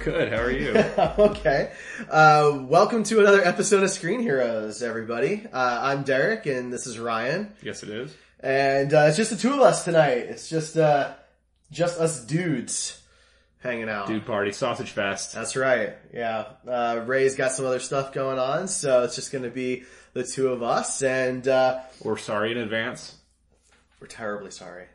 good. How are you? okay. Uh, welcome to another episode of Screen Heroes, everybody. Uh, I'm Derek, and this is Ryan. yes, it is. And uh, it's just the two of us tonight. It's just uh, just us dudes hanging out. Dude party, sausage fest. That's right. Yeah. Uh, Ray's got some other stuff going on, so it's just going to be the two of us. And uh, We're sorry in advance. We're terribly sorry.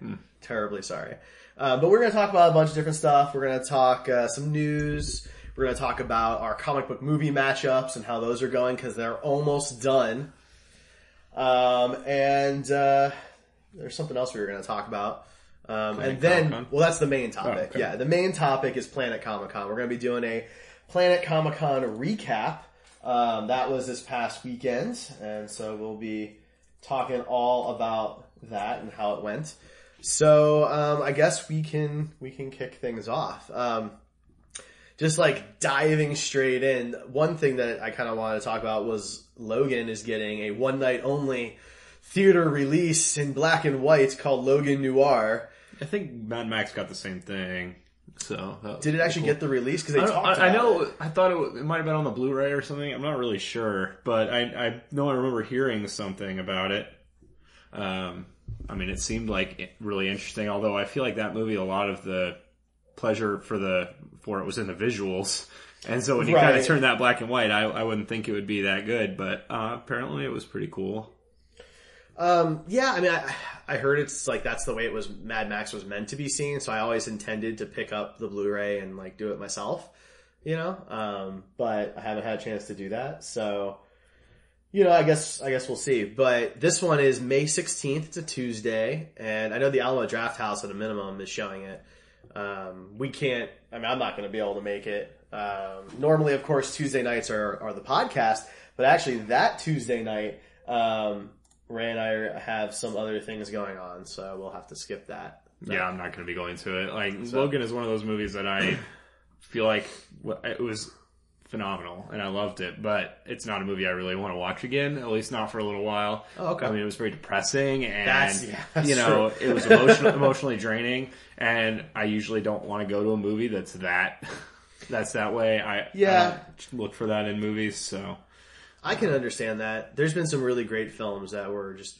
Terribly sorry. Uh, but we're going to talk about a bunch of different stuff. We're going to talk uh, some news. We're going to talk about our comic book movie matchups and how those are going because they're almost done. Um, and uh, there's something else we were going to talk about. Um, and then, Comic-Con? well, that's the main topic. okay. Yeah, the main topic is Planet Comic Con. We're going to be doing a Planet Comic Con recap. Um, that was this past weekend, and so we'll be talking all about that and how it went. So um, I guess we can we can kick things off. Um, just like diving straight in. One thing that I kind of wanted to talk about was Logan is getting a one night only theater release in black and white called Logan Noir. I think Mad Max got the same thing. So Did it actually cool. get the release? Because I, talked. I, I know. it. I thought it, w- it might have been on the Blu-ray or something. I'm not really sure, but I, I know I remember hearing something about it. Um, I mean, it seemed like really interesting. Although I feel like that movie, a lot of the pleasure for the for it was in the visuals. And so when you kind of turn that black and white, I, I wouldn't think it would be that good, but uh, apparently it was pretty cool. Um, yeah, I mean, I, I heard it's like that's the way it was. Mad Max was meant to be seen, so I always intended to pick up the Blu-ray and like do it myself, you know. Um, but I haven't had a chance to do that, so you know, I guess I guess we'll see. But this one is May sixteenth. It's a Tuesday, and I know the Alamo Draft House at a minimum is showing it. Um, we can't. I mean, I'm not going to be able to make it. Um, normally, of course, Tuesday nights are are the podcast, but actually, that Tuesday night, um, Ray and I have some other things going on, so we'll have to skip that. Yeah, I'm not going to be going to it. Like Logan is one of those movies that I feel like it was phenomenal and I loved it, but it's not a movie I really want to watch again. At least not for a little while. Oh, okay. I mean, it was very depressing and That's- yeah, that's you know it was emotional, emotionally draining. And I usually don't want to go to a movie that's that that's that way. I I Yeah. don't look for that in movies. So I can understand that. There's been some really great films that were just,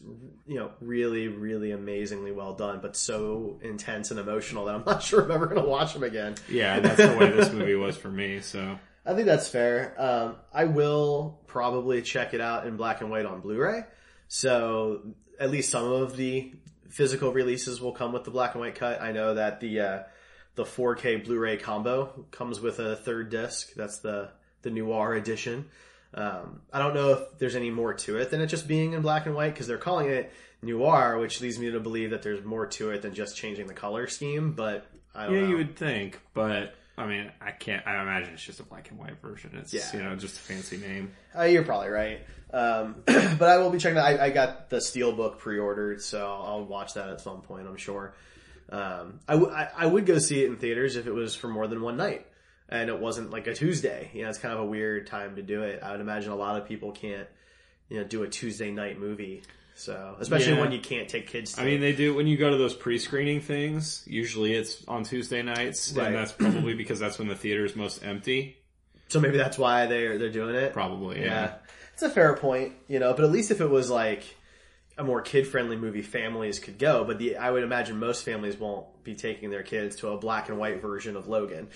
you know, really, really amazingly well done, but so intense and emotional that I'm not sure if I'm ever going to watch them again. yeah, that's the way this movie was for me. So I think that's fair. Um, I will probably check it out in black and white on Blu-ray. So at least some of the physical releases will come with the black and white cut. I know that the uh, the 4K Blu-ray combo comes with a third disc. That's the the Noir edition. Um, I don't know if there's any more to it than it just being in black and white because they're calling it Noir, which leads me to believe that there's more to it than just changing the color scheme. But I don't yeah, know. you would think, but. I mean, I can't. I imagine it's just a black and white version. It's Yeah. you know just a fancy name. Uh, you're probably right. Um, but I will be checking that. I, I got the Steelbook pre-ordered, so I'll, watch that at some point, I'm sure. Um, I, w- I, I would go see it in theaters if it was for more than one night and it wasn't like a Tuesday. You know, it's kind of a weird time to do it. I would imagine a lot of people can't, you know, do a Tuesday night movie. So, especially Yeah. when you can't take kids to I mean, they do when you go to those pre-screening things. Usually, it's on Tuesday nights, Right. and that's probably because that's when the theater is most empty. so maybe that's why they're, they're doing it. Probably, yeah. Yeah. It's a fair point, you know, but at least if it was like a more kid friendly movie, families could go. But the I would imagine most families won't be taking their kids to a black and white version of Logan.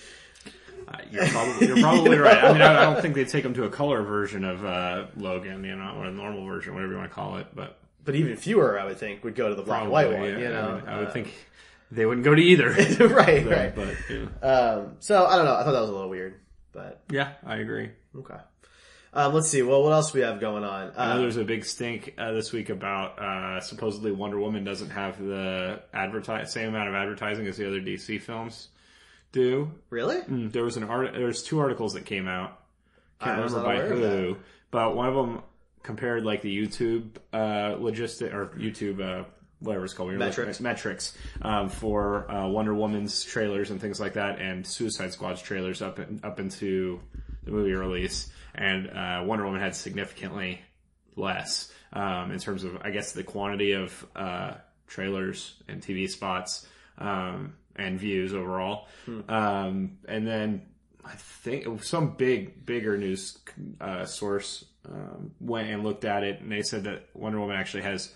Uh, you're probably, you're probably right. I mean, I, I don't think they'd take them to a color version of uh, Logan, you know, or a normal version, whatever you want to call it. But But even fewer, I would think, would go to the black and white one. yeah. You know, I, I would Uh, think they wouldn't go to either. right, right. But yeah. Um, so I don't know. I thought that was a little weird. But Yeah, I agree. okay. Um, let's see. Well, what else we have going on? I know Uh, there's a big stink uh, this week about uh, supposedly Wonder Woman doesn't have the advertise same amount of advertising as the other DC films do. really? Mm, There was an art. There's two articles that came out. Can't I remember by who, but one of them compared like the YouTube uh, logistic or YouTube uh, whatever it's called when you're looking Metrics. metrics um, for uh, Wonder Woman's trailers and things like that, and Suicide Squad's trailers up in, up into the movie release, and uh, Wonder Woman had significantly less um, in terms of I guess the quantity of uh, trailers and TV spots um, and views overall. Um, and then I think some big bigger news uh, source um, went and looked at it, and they said that Wonder Woman actually has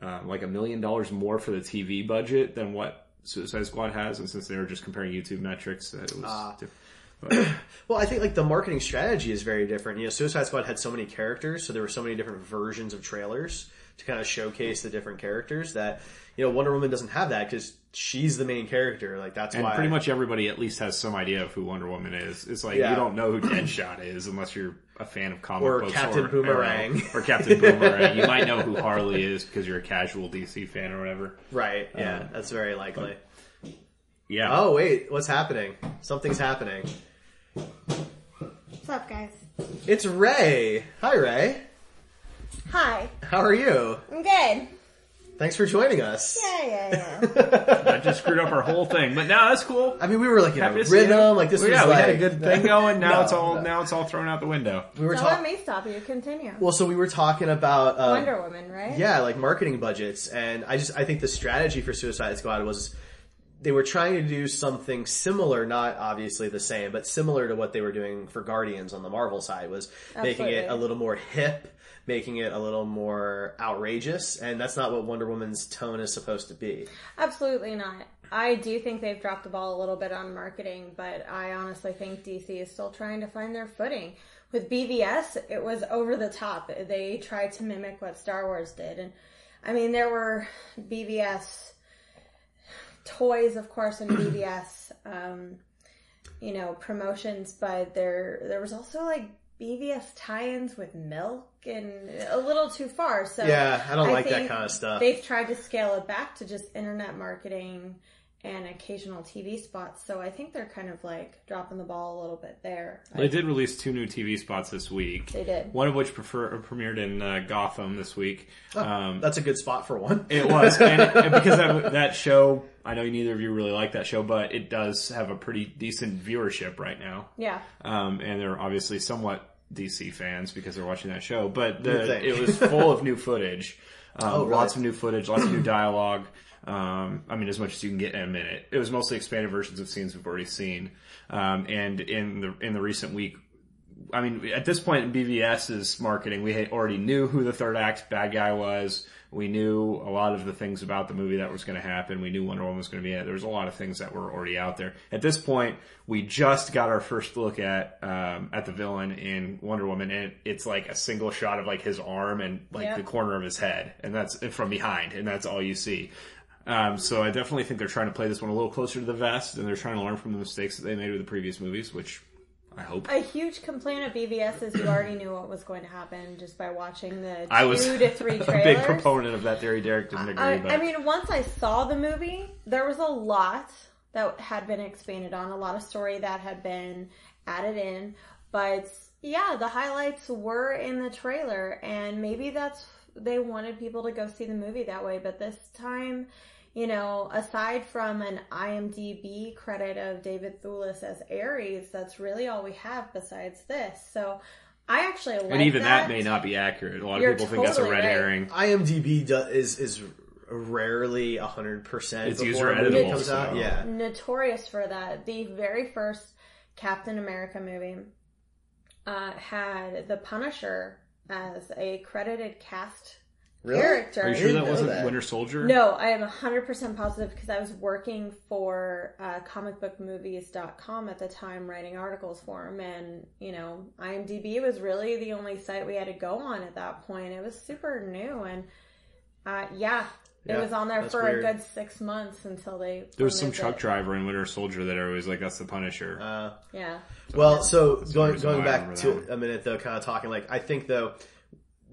uh, like a million dollars more for the TV budget than what Suicide Squad has, and since they were just comparing YouTube metrics, that it was. diff- but- Well, I think like the marketing strategy is very different. You know, Suicide Squad had so many characters, so there were so many different versions of trailers to kind of showcase the different characters that you know Wonder Woman doesn't have that because she's the main character. Like that's and why pretty much everybody at least has some idea of who Wonder Woman is. It's like Yeah. you don't know who Deadshot is unless you're a fan of comic Or books Captain or Boomerang. Arrow, or Captain Boomerang. you might know who Harley is because you're a casual DC fan or whatever. right. Yeah, Um, that's very likely. Yeah. Oh wait, what's happening? Something's happening. What's up, guys? It's Ray. Hi, Ray. Hi. How are you? I'm good. Thanks for joining us. Yeah, yeah, yeah. I just screwed up our whole thing, but now that's cool. I mean, we were like in Happy a to see you. rhythm. Like this Well, was yeah, we like had a good thing going. Now No, it's all no. now it's all thrown out the window. We were Don't let talking. me stop you. Continue. Well, so we were talking about uh, Wonder Woman, right? Yeah, like marketing budgets, and I just I think the strategy for Suicide Squad was they were trying to do something similar, not obviously the same, but similar to what they were doing for Guardians on the Marvel side was making it Absolutely. a little more hip, making it a little more outrageous, and that's not what Wonder Woman's tone is supposed to be. Absolutely not. I do think they've dropped the ball a little bit on marketing, but I honestly think DC is still trying to find their footing. With BVS, it was over the top. They tried to mimic what Star Wars did. And I mean, there were BVS toys, of course, and BVS, um, you know, promotions, but there, there was also like BVS tie-ins with milk and a little too far. So Yeah, I don't like that kind of stuff. They've tried to scale it back to just internet marketing and occasional TV spots. So I think they're kind of like dropping the ball a little bit there. They did release two new TV spots this week. They did. One of which prefer, premiered in uh, Gotham this week. um, That's a good spot for one. It was, and, and because that, that show, I know neither of you really like that show, but it does have a pretty decent viewership right now. Yeah. Um, and they're obviously somewhat DC fans because they're watching that show, but the, it was full of new footage. Um, Oh, really? Lots of new footage, lots of new dialogue. Um, I mean, as much as you can get in a minute. It was mostly expanded versions of scenes we've already seen. Um, and in the, in the recent week, I mean, at this point in BVS's marketing, we had already knew who the third act bad guy was. We knew a lot of the things about the movie that was going to happen. We knew Wonder Woman was going to be in it. There was a lot of things that were already out there. At this point, we just got our first look at um, at the villain in Wonder Woman, and it's like a single shot of like his arm and like Yep. the corner of his head, and that's from behind, and that's all you see. Um, so I definitely think they're trying to play this one a little closer to the vest, and they're trying to learn from the mistakes that they made with the previous movies, which I hope. A huge complaint of BVS is you already knew what was going to happen just by watching the I was two to three trailers. a big proponent of that theory. Derek didn't agree, I, but I mean, once I saw the movie, there was a lot that had been expanded on, a lot of story that had been added in. But yeah, the highlights were in the trailer, and maybe that's they wanted people to go see the movie that way. But this time, you know, aside from an IMDb credit of David Thewlis as Ares, that's really all we have besides this. So I actually like and even that. may not be accurate. A lot of You're people think that's a red right. herring. IMDb do, is is rarely hundred percent. It's before a user movie editable, comes out. so- Yeah, notorious for that. The very first Captain America movie uh, had the Punisher as a credited cast Really? character. Are you sure that wasn't that. Winter Soldier? No, I am 100% positive because I was working for uh, comicbookmovies.com at the time writing articles for them. And, you know, IMDb was really the only site we had to go on at that point. It was super new. And, uh, yeah, It was on there for weird. a good six months until they. There was some truck it. driver in Winter Soldier that I was like, "That's the Punisher." Uh, Yeah. Well, so going going back to that a minute though, kind of talking like I think though.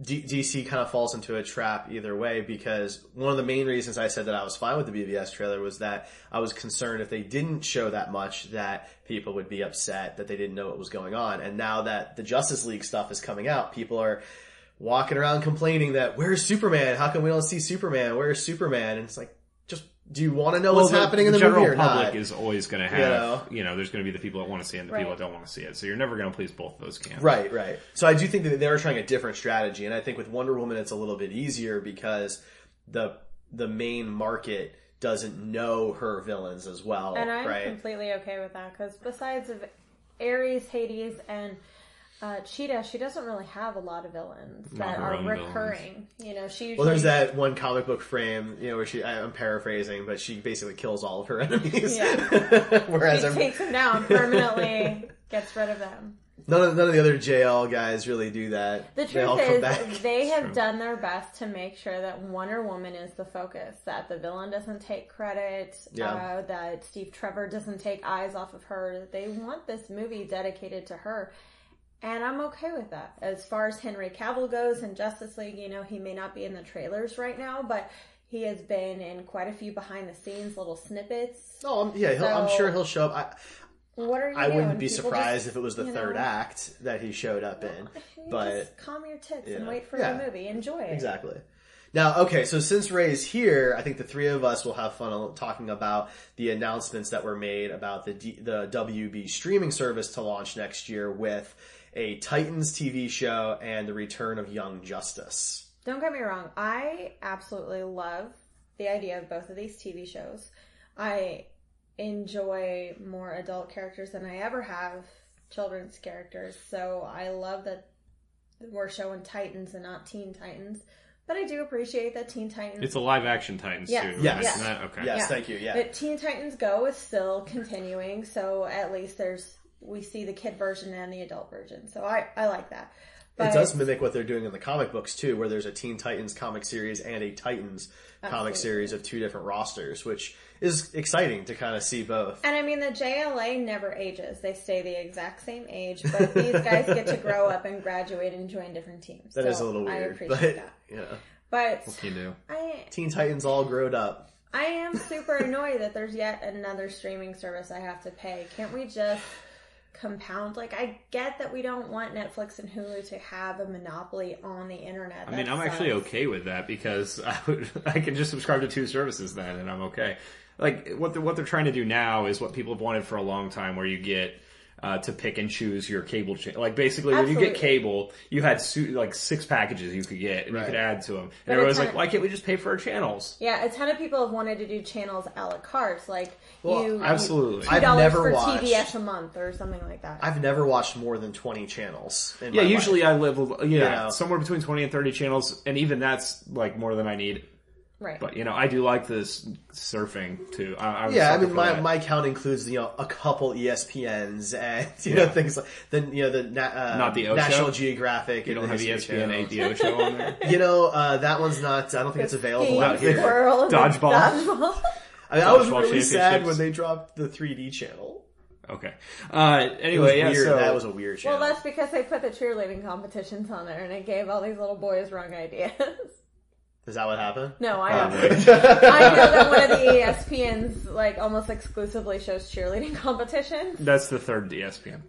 D- DC kind of falls into a trap either way because one of the main reasons I said that I was fine with the BVS trailer was that I was concerned if they didn't show that much that people would be upset that they didn't know what was going on. And now that the Justice League stuff is coming out, people are walking around complaining that where's Superman? How come we don't see Superman? Where's Superman? And it's like, just do you want to know what's the- happening in the general movie or public not? is always going to have, know? you know, there's going to be the people that want to see it and the people that don't want to see it. So you're never going to please both of those camps. Right, right. So I do think that they are trying a different strategy, and I think with Wonder Woman it's a little bit easier because the the main market doesn't know her villains as well, And I'm right? completely okay with that because besides of Ares, Hades, and uh, Cheetah, she doesn't really have a lot of villains that are own villains. recurring. You know, she usually Well, there's that one comic book frame, you know, where she I'm paraphrasing, but she basically kills all of her enemies. Yeah. Whereas she every- takes them down permanently, gets rid of them. none of none of the other JL guys really do that. The they truth come is, they have done their best to make sure that Wonder Woman is the focus, that the villain doesn't take credit, Yeah. uh, that Steve Trevor doesn't take eyes off of her. They want this movie dedicated to her. And I'm okay with that. As far as Henry Cavill goes in Justice League, you know, he may not be in the trailers right now, but he has been in quite a few behind the scenes little snippets. Oh, yeah, he'll, I'm sure he'll show up. I, What are you I doing? wouldn't be People surprised just, if it was the third know, act that he showed up in. But just calm your tits and wait for Yeah. the movie. Enjoy it. Exactly. Now, okay, so since Ray's here, I think the three of us will have fun talking about the announcements that were made about the D- the WB streaming service to launch next year with a Titans TV show and the return of Young Justice. Don't get me wrong. I absolutely love the idea of both of these TV shows. I enjoy more adult characters than I ever have children's characters. So I love that we're showing Titans and not Teen Titans. But I do appreciate that Teen Titans. It's a live action Titans Yes. too. Yes. Isn't? Okay. Yes, Yeah. thank you. Yeah. But Teen Titans Go is still continuing, so at least there's we see the kid version and the adult version. So I I like that. it does mimic what they're doing in the comic books too, where there's a Teen Titans comic series and a Titans comic Absolutely. series of two different rosters, which is exciting to kind of see both. And I mean, the JLA never ages. They stay the exact same age, but these guys get to grow up and graduate and join different teams. That is So a little weird. I weird, appreciate but that. yeah, But You do. I, Teen Titans all growed up. I am super annoyed that there's yet another streaming service I have to pay. Can't we just compound? Like, I get that we don't want Netflix and Hulu to have a monopoly on the internet. I mean, That I'm actually okay with that because I, would, I can just subscribe to two services then, and I'm okay. Like what they're, what they're trying to do now is what people have wanted for a long time, where you get uh, to pick and choose your cable channel. Like basically, when you get cable, you had su- like six packages you could get, and Right. you could add to them. And But everyone's it's like, not- why can't we just pay for our channels? Yeah, a ton of people have wanted to do channels a la carte, like Well, you Absolutely. two I've dollars never for watched- TBS a month or something like that. I've never watched more than 20 channels. In yeah, my usually life. I live with- yeah know. somewhere between twenty and thirty channels, and even that's like more than I need. Right. But you know, I do like this surfing too. I, I was Yeah, I mean, my, that. my count includes you know a couple ESPNs and you know things like then you know the na- uh, Not the Ocho? National Geographic. you don't have History ESPN Channel. 8 show on there. You know uh, that one's not. I don't think it's available out here. World Dodgeball. Dodgeball. I, mean, I was really sad when they dropped the 3D channel. Okay. Uh, anyway, yeah. weird. So that was a weird channel. Well, that's because they put the cheerleading competitions on there, and it gave all these little boys wrong ideas. Is that what happened? no, I Oh, know. I know that one of the ESPNs like almost exclusively shows cheerleading competitions. that's the third ESPN.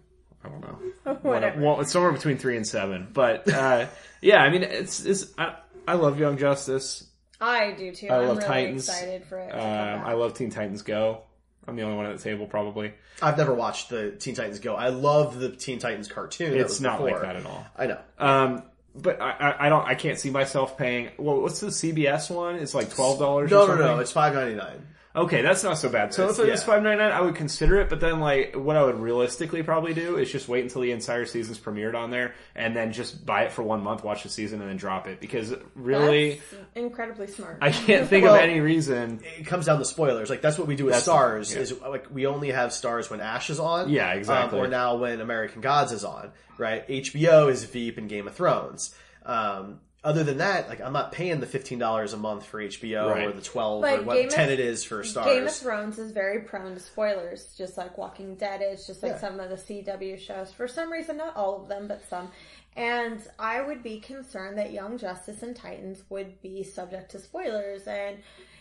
I don't know. Whatever. Well, it's somewhere between three and seven. But uh, yeah, I mean, it's it's. I, I love Young Justice. I do too. I I'm love really Titans. excited for it. to Um, come back. I love Teen Titans Go. I'm the only one at the table, probably. I've never watched the Teen Titans Go. I love the Teen Titans cartoon. It's not before. like that at all. I know. Um, but I, I, I don't. I can't see myself paying. Well, what's the CBS one? It's like twelve dollars. No, or no, no. It's five ninety nine. Okay, that's not so bad. So if It's- it was yeah. five ninety nine, I would consider it. But then, like, what I would realistically probably do is just wait until the entire season's premiered on there, and then just buy it for one month, watch the season, and then drop it. Because really, That's incredibly smart. I can't think Well- of any reason. It comes down to spoilers. Like that's what we do with That's the- Starz. yeah. Is like we only have Starz when Ash is on. Yeah, exactly. Um, or now when American Gods is on. Right. HBO is Veep and Game of Thrones. Um, other than that, like I'm not paying the fifteen dollars a month for HBO or the twelve But or what Game of- ten it is for Starz. Game of Thrones is very prone to spoilers, just like Walking Dead is, just like Yeah. some of the CW shows. For some reason, not all of them, but some. And I would be concerned that Young Justice and Titans would be subject to spoilers and,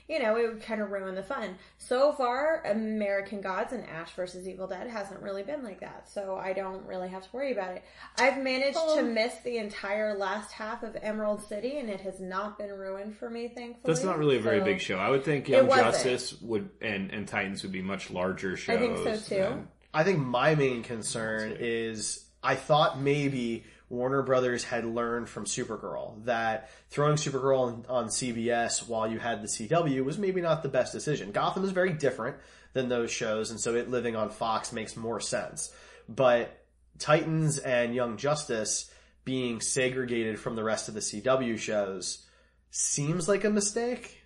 you know, it would kind of ruin the fun. So far, American Gods and Ash versus Evil Dead hasn't really been like that, so I don't really have to worry about it. I've managed to miss the entire last half of Emerald City, and it has not been ruined for me, thankfully. That's not really a very So- big show. I would think Young. Justice would and, and Titans would be much larger shows. I think so, too. than- I think my main concern is I thought maybe Warner Brothers had learned from Supergirl that throwing Supergirl on, CBS while you had the CW was maybe not the best decision. Gotham is very different than those shows, and so it living on Fox makes more sense. But Titans and Young Justice being segregated from the rest of the CW shows seems like a mistake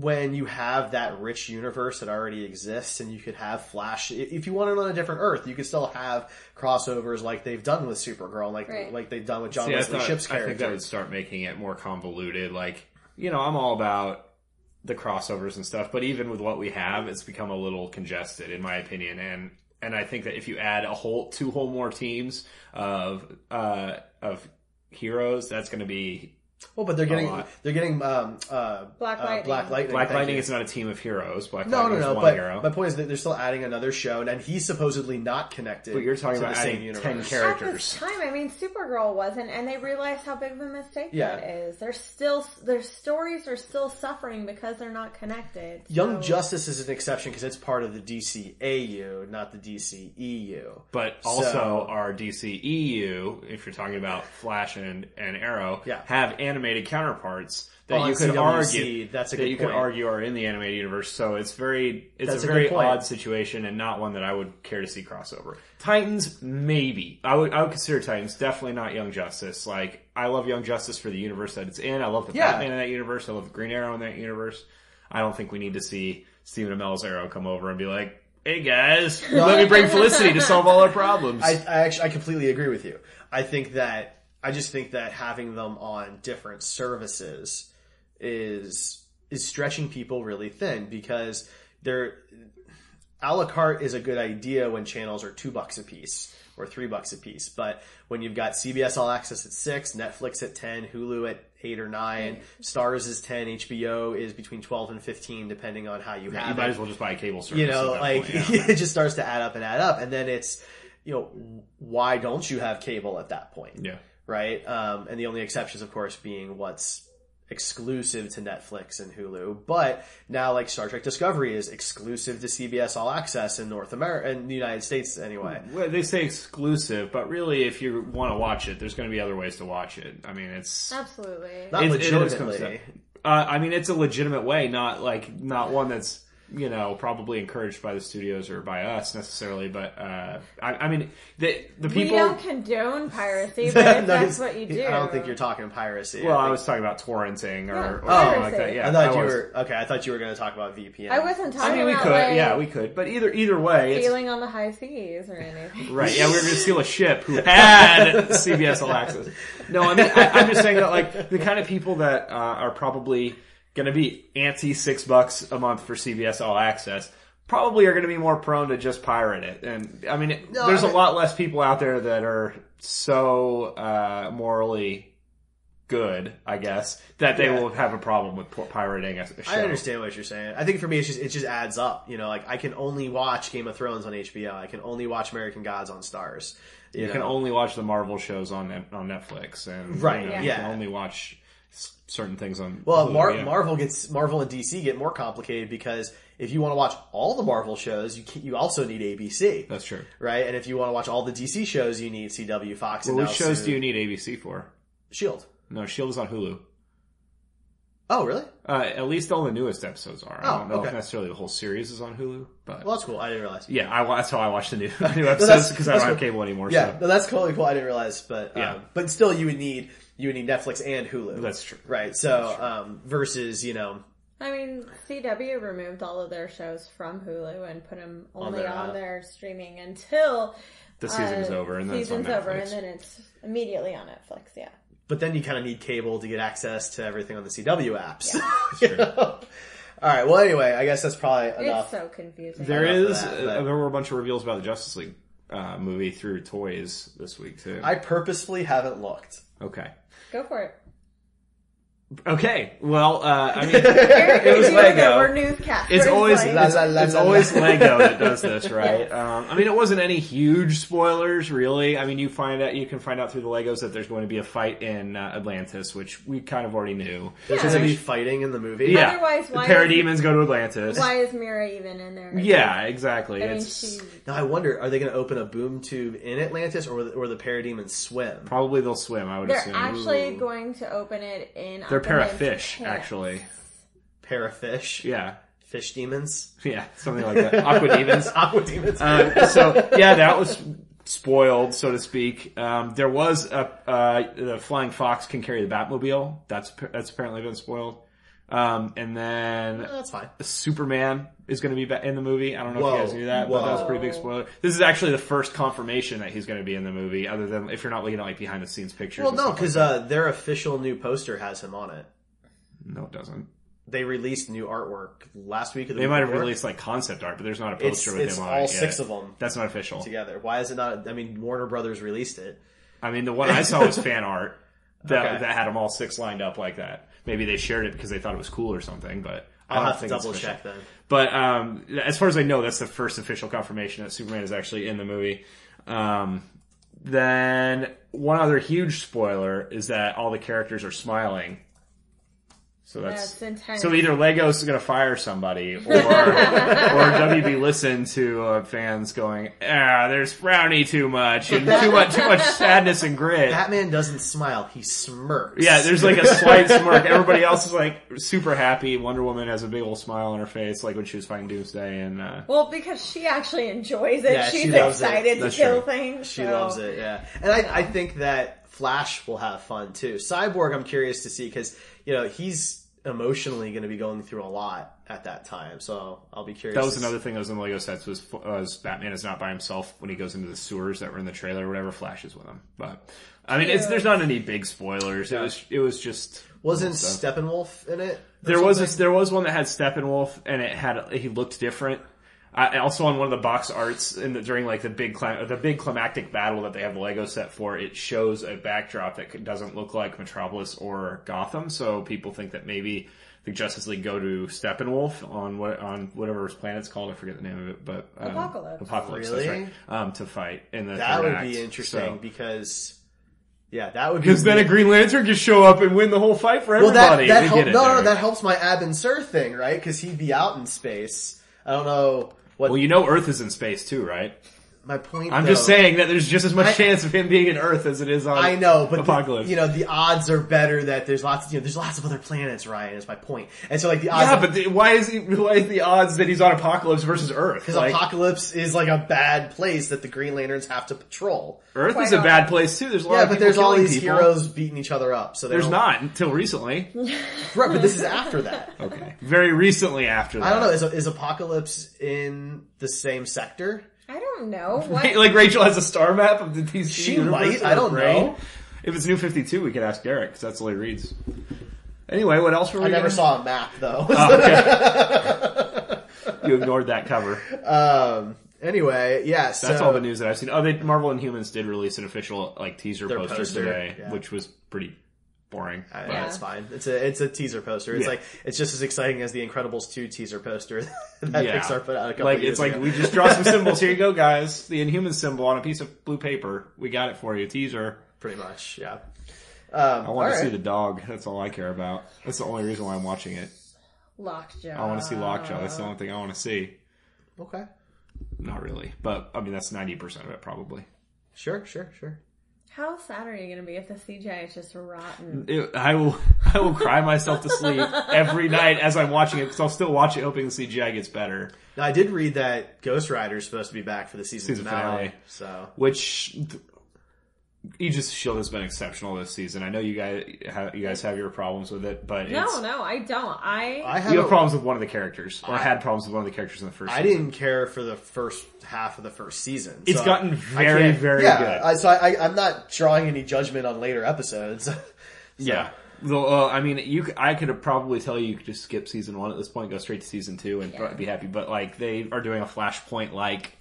when you have that rich universe that already exists and you could have Flash if you wanted on a different Earth, you could still have crossovers like they've done with Supergirl, like Right. like they've done with John See, I, Wesley thought- Shipp's I think that would start making it more convoluted. Like, you know, I'm all about the crossovers and stuff, but even with what we have, it's become a little congested, in my opinion. And and I think that if you add a whole two whole more teams of uh, of heroes, that's going to be well, but they're getting lot. they're getting um uh Black uh, Lightning. Black Lightning. Black thank Lightning you. is not a team of heroes. Black no, no, Lightning no. is one But hero. my point is that they're still adding another show, and he's supposedly not connected. But you're talking to about the same adding universe. 10 At characters. this time, I mean, Supergirl wasn't, and they realized how big of a mistake Yeah. that is. They're still, their stories are still suffering because they're not connected. Young Justice is an exception because it's part of the DCAU, not the DCEU. But also, So- our DCEU, if you're talking about Flash and, and Arrow, Yeah. have animated counterparts that On you could CWC, argue that's a that you point. could argue are in the animated universe. So it's very it's That's a a very odd situation and not one that I would care to see crossover. Titans, maybe I would I would consider Titans definitely not Young Justice. Like I love Young Justice for the universe that it's in. I love the Yeah. Batman in that universe. I love the Green Arrow in that universe. I don't think we need to see Stephen Amell's Arrow come over and be like. Hey guys, let me bring Felicity to solve all our problems. I, I actually I completely agree with you. I think that I just think that having them on different services is is stretching people really thin because they're a la carte is a good idea when channels are two bucks a piece or three bucks a piece. But when you've got CBS All Access at six, Netflix at ten, Hulu at eight or nine, Starz is ten, HBO is between twelve and fifteen, depending on how you have you it might as well just buy a cable service. you know, like point, yeah. it just starts to add up and add up, and then it's, you know, why don't you have cable at that point, yeah. Right? Um, and the only exceptions, of course, being what's exclusive to Netflix and Hulu. But now, like Star Trek Discovery is exclusive to CBS All Access in North America, in the United States, anyway. Well, they say exclusive, but really, if you want to watch it, there's going to be other ways to watch it. I mean, it's Absolutely. Not It- it legitimately. uh, I mean, it's a legitimate way, not like not one that's you know probably encouraged by the studios or by us necessarily. But uh, I, I mean, the the we people. don't condone piracy, but if No, that's he's- what you do. I don't think you're talking piracy. well, I think- was talking about torrenting or, Yeah, or something like that. Yeah, I thought you was. were okay. I thought you were going to talk about VPN. I wasn't talking I mean, we about could. like yeah, we could. But either either way, it's sailing on the high seas or anything. Right, yeah, we were going to steal a ship who had CBS All Access. No, I mean, I, I'm just saying that, like, the kind of people that uh, are probably going to be anti six bucks a month for CBS All Access probably are going to be more prone to just pirate it. And, I mean, it- No, there's I a mean- lot less people out there that are so uh, morally good, I guess, that they Yeah. will have a problem with pirating a, a show. I understand what you're saying. I think for me, it's just it just adds up. You know, like I can only watch Game of Thrones on HBO. I can only watch American Gods on Starz. You, You know? can only watch the Marvel shows on on Netflix, and Right, You, know, yeah. you can only watch certain things on. well, Hulu, Mar- yeah. Marvel gets Marvel and DC get more complicated because if you want to watch all the Marvel shows, you can, you also need ABC, That's true. right? And if you want to watch all the DC shows, you need CW, Fox, and Well, which shows soon do you need ABC for? Shield. No, Shield is on Hulu. Oh, really? Uh, at least all the newest episodes are. I Oh, don't know okay. if necessarily the whole series is on Hulu, but Well, that's cool. I didn't realize. yeah, I, that's how I watch the new, new episodes because I don't have cable anymore. Yeah, so. no, that's totally cool. I didn't realize, but um, Yeah. but still, you would need you would need Netflix and Hulu. That's true. right? So um, versus you know I mean, CW removed all of their shows from Hulu and put them only their on their streaming until the season's uh, over and then it's on season's over, and then it's immediately on Netflix. Yeah, but then you kind of need cable to get access to everything on the CW apps. You know? All right. Well, anyway, I guess that's probably It's enough. so confusing. There enough of is. that, uh, but- there were a bunch of reveals about the Justice League uh, movie through toys this week too. I purposefully haven't looked. okay. Go for it. Okay. Well, uh, I mean, It was you know that Lego. We're newscasters. it's always like- La, it's, la, la, it's la, always la. Lego that does this, right? Yes. Um, I mean, it wasn't any huge spoilers, really. I mean, you find out you can find out through the Legos that there's going to be a fight in uh, Atlantis, which we kind of already knew. There's Yeah. going to be fighting in the movie. Yeah, Otherwise, the why- parademons go to Atlantis. Why is Mera even in there? Yeah, exactly. I mean, it's she. Now I wonder, are they going to open a boom tube in Atlantis, or or the parademons swim? probably they'll swim. I would They're assume. actually going to open it in. They're pair of Aquaman's fish, actually. Pair of fish, Yeah, fish demons, yeah, something like that. Aqua demons. aqua demons. Um, so yeah, that was spoiled, so to speak. Um, there was a uh, the flying fox can carry the Batmobile. That's that's apparently been spoiled. Um, and then That's fine. Superman is going to be in the movie. I don't know Whoa. if you guys knew that, but that was a pretty big spoiler. This is actually the first confirmation that he's going to be in the movie, other than if you're not looking at like behind the scenes pictures. Well, no, like because that. uh, their official new poster has him on it. no, it doesn't. They released new artwork last week. The They week might have before. released like concept art, but there's not a It's, poster with it's him on it. all six yet. of them That's not official. together. Why is it not? I mean, Warner Brothers released it. I mean, the one I saw was fan art that, Okay. that had them all six lined up like that. Maybe they shared it because they thought it was cool or something, but I I'll have to think it's double official. check then. But um, as far as I know, that's the first official confirmation that Superman is actually in the movie. Um, then one other huge spoiler is that all the characters are smiling. So that's, That's intense. so either Legos is going to fire somebody, or or WB listen to uh, fans going, ah, there's frowny too much and too much too much sadness and grit. Batman doesn't smile; he smirks. Yeah, there's like a slight smirk. Everybody else is like super happy. Wonder Woman has a big old smile on her face, like when she was fighting Doomsday. And uh, Well, because she actually enjoys it. Yeah, she She's loves it. excited to kill true. things. She so- loves it, yeah. And I, I think that Flash will have fun too. Cyborg, I'm curious to see because you know he's emotionally going to be going through a lot at that time. So I'll be curious. that was another thing that was in the Lego sets was, was Batman is not by himself when he goes into the sewers that were in the trailer or whatever. flashes with him, but I mean, it's, there's not any big spoilers. It was it was just. Wasn't. Steppenwolf in it? There was a, there was one that had Steppenwolf and it had he looked different. I also on one of the box arts in the, during like the big clim- the big climactic battle that they have the Lego set for, it shows a backdrop that doesn't look like Metropolis or Gotham. So people think that maybe the Justice League go to Steppenwolf on what on whatever his planet's called. I forget the name of it, but um, Apokolips. Apokolips. Really? That's right. Um, to fight in the that would act. be interesting So- because yeah, that would be because then a. Green Lantern could show up and win the whole fight for well that everybody. that We help, get it no no that helps my Abin Sur thing right because he'd be out in space. I don't know what Well, you know Earth is in space too, right? My point. I'm though- just saying that there's just as much I- chance of him being in Earth as it is on I know, but the- Apokolips. you know the odds are better that there's lots. Of, You know, there's lots of other planets. Ryan is my point, and so like the odds. yeah, but the, why is he, why is the odds that he's on Apokolips versus Earth? because Like, Apokolips is like a bad place that the Green Lanterns have to patrol. Earth Quite is a bad place too. There's a lot Yeah, of but there's all these people. heroes beating each other up. So There's don't- not until recently. Right, but this is after that. Okay, very recently after that. I don't know. Is, is Apokolips in the same sector? I don't know. What? like Rachel has a star map of the DC. She might, I don't brain. know. If it's New Fifty Two, we could ask Derek because that's all he reads. Anyway, what else were we? I never gonna- saw a map though. Oh, okay. you ignored that cover. um. Anyway, yeah. So, That's all the news that I've seen. Oh, they Marvel Inhumans did release an official like teaser Their poster, poster, today, yeah. which was pretty boring. But- Yeah. It's fine. It's a it's a teaser poster. It's Yeah. like it's just as exciting as the Incredibles two teaser poster that Yeah. Pixar put out a couple like years it's like ago. we just draw some symbols. Here you go, guys. The Inhuman symbol on a piece of blue paper. We got it for you. Teaser. pretty much, yeah. Um, I want to see the dog. That's all I care about. That's the only reason why I'm watching it. Lockjaw. I want to see Lockjaw. That's the only thing I want to see. Okay, Not really, but I mean that's ninety percent of it probably. sure, sure, sure. How sad are you going to be if the CGI is just rotten? It- I will. I will cry myself to sleep every night as I'm watching it because I'll still watch it, hoping the CGI gets better. Now I did read that Ghost Rider is supposed to be back for the season, Season finale. finale. So Which Agents of Shield has been exceptional this season. I know you guys have, you guys have your problems with it, but No, it's, no, I don't. I, I you have have problems with one of the characters, or I, had problems with one of the characters in the first. I season. didn't care for the first half of the first season. It's so gotten very, can't- very yeah, good. I, so I, I, I'm not drawing any judgment on later episodes. Yeah. Well, uh, I mean, you. c- I could probably tell you you could just skip season one at this point, go straight to season two, and Yeah. be happy. But like, they are doing a Flashpoint like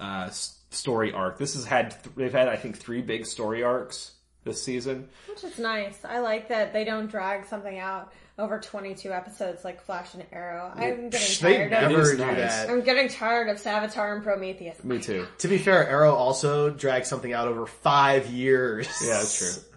uh, s- story arc. This has had th- they've had I think three big story arcs this season. which is nice. I like that they don't drag something out over 22 episodes like Flash and Arrow. I'm getting they tired never of. is do nice. that. I'm getting tired of Savitar and Prometheus. Me too. To be fair, Arrow also dragged something out over five years. Yeah, that's true.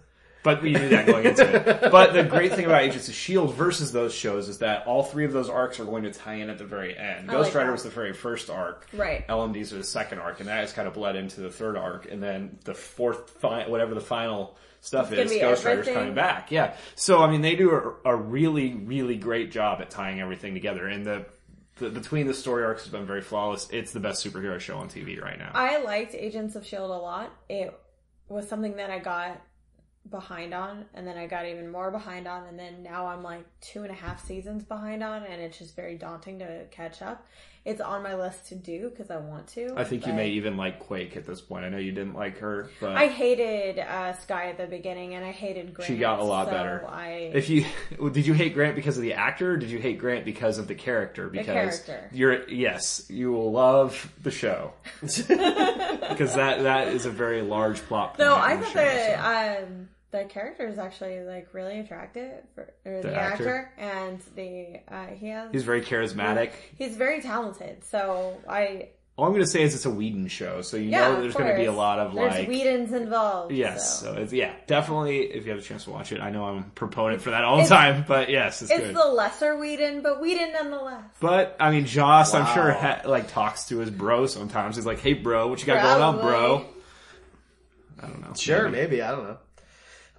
But we knew that going into it. But the great thing about Agents of Shield versus those shows is that all three of those arcs are going to tie in at the very end. I Ghost like Rider that. was the very first arc. Right. LMDs are the second arc, and that has kind of bled into the third arc, and then the fourth, fi- whatever the final stuff It's is, Ghost Rider's everything. coming back. Yeah. So I mean, they do a, a really, really great job at tying everything together, and the. The, between the story arcs has been very flawless. It's the best superhero show on TV right now. I liked Agents of S.H.I.E.L.D. a lot. It was something that I got behind on, and then I got even more behind on, and then now I'm like two and a half seasons behind on, and it's just very daunting to catch up. It's on my list to do because I want to. I think you may even like Quake at this point. I know you didn't like her, but I hated uh, Skye at the beginning, and I hated Grant. She got a lot so better. I If you did you hate Grant because of the actor, or did you hate Grant because of the character? Because character. you're yes, you will love the show because that that is a very large plot. no, I thought show, that so. um, the character is actually like really attractive, for, or the, The actor? actor? and the uh, he has he's very charismatic. He's very talented. So I All I'm going to say is it's a Whedon show, so you yeah, know of there's going to be a lot of There's like Whedon's involved. yes. so. So it's yeah, definitely if you have a chance to watch it. I know I'm a proponent for that all the time, but yes, it's, It's good. the lesser Whedon, but Whedon nonetheless. But I mean, Joss, I'm sure ha- like talks to his bro sometimes. He's like, "Hey, bro, what you got going on, bro?" I don't know. Sure, Maybe. maybe. I don't know.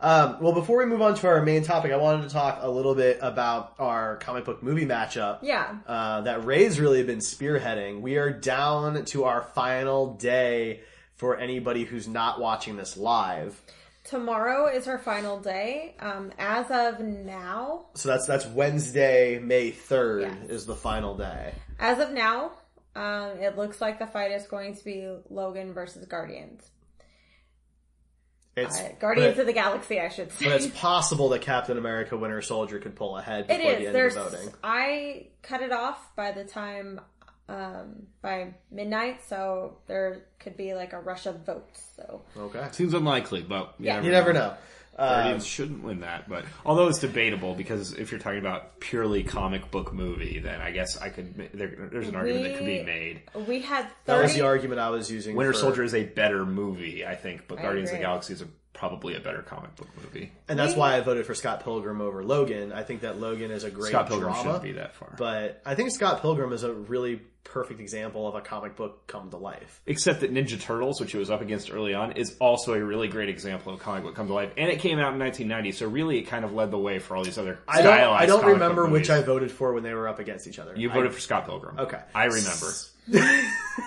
Um, well, before we move on to our main topic, I wanted to talk a little bit about our comic book movie matchup. Yeah. Uh, that Ray's really been spearheading. We are down to our final day for anybody who's not watching this live. Tomorrow is our final day. Um, as of now, So that's that's Wednesday, May third Yes. is the final day. as of now, um, it looks like the fight is going to be Logan versus Guardians. It's Uh, Guardians but, of the Galaxy, I should say. but it's possible that Captain America: Winter Soldier could pull ahead It before the end There's. of the voting. I cut it off by the time um, by midnight, so there could be like a rush of votes. So Okay, Seems unlikely, but you Yeah. never you never know. Um, Guardians shouldn't win that, but although it's debatable because if you're talking about purely comic book movie, then I guess I could. There, there's an argument that could be made. we had that was the argument I was using. Winter for- Soldier is a better movie, I think, but I Guardians of the agree. Galaxy is a, probably a better comic book movie. and that's we- why I voted for Scott Pilgrim over Logan. I think that Logan is a great Scott Pilgrim drama, shouldn't be that far, but I think Scott Pilgrim is a really perfect example of a comic book come to life. except that Ninja Turtles, which it was up against early on, is also a really great example of a comic book come to life, and it came out in 1990, so really it kind of led the way for all these other I don't. I don't remember which. I voted for when they were up against each other. You I- voted for Scott Pilgrim. Okay. I remember.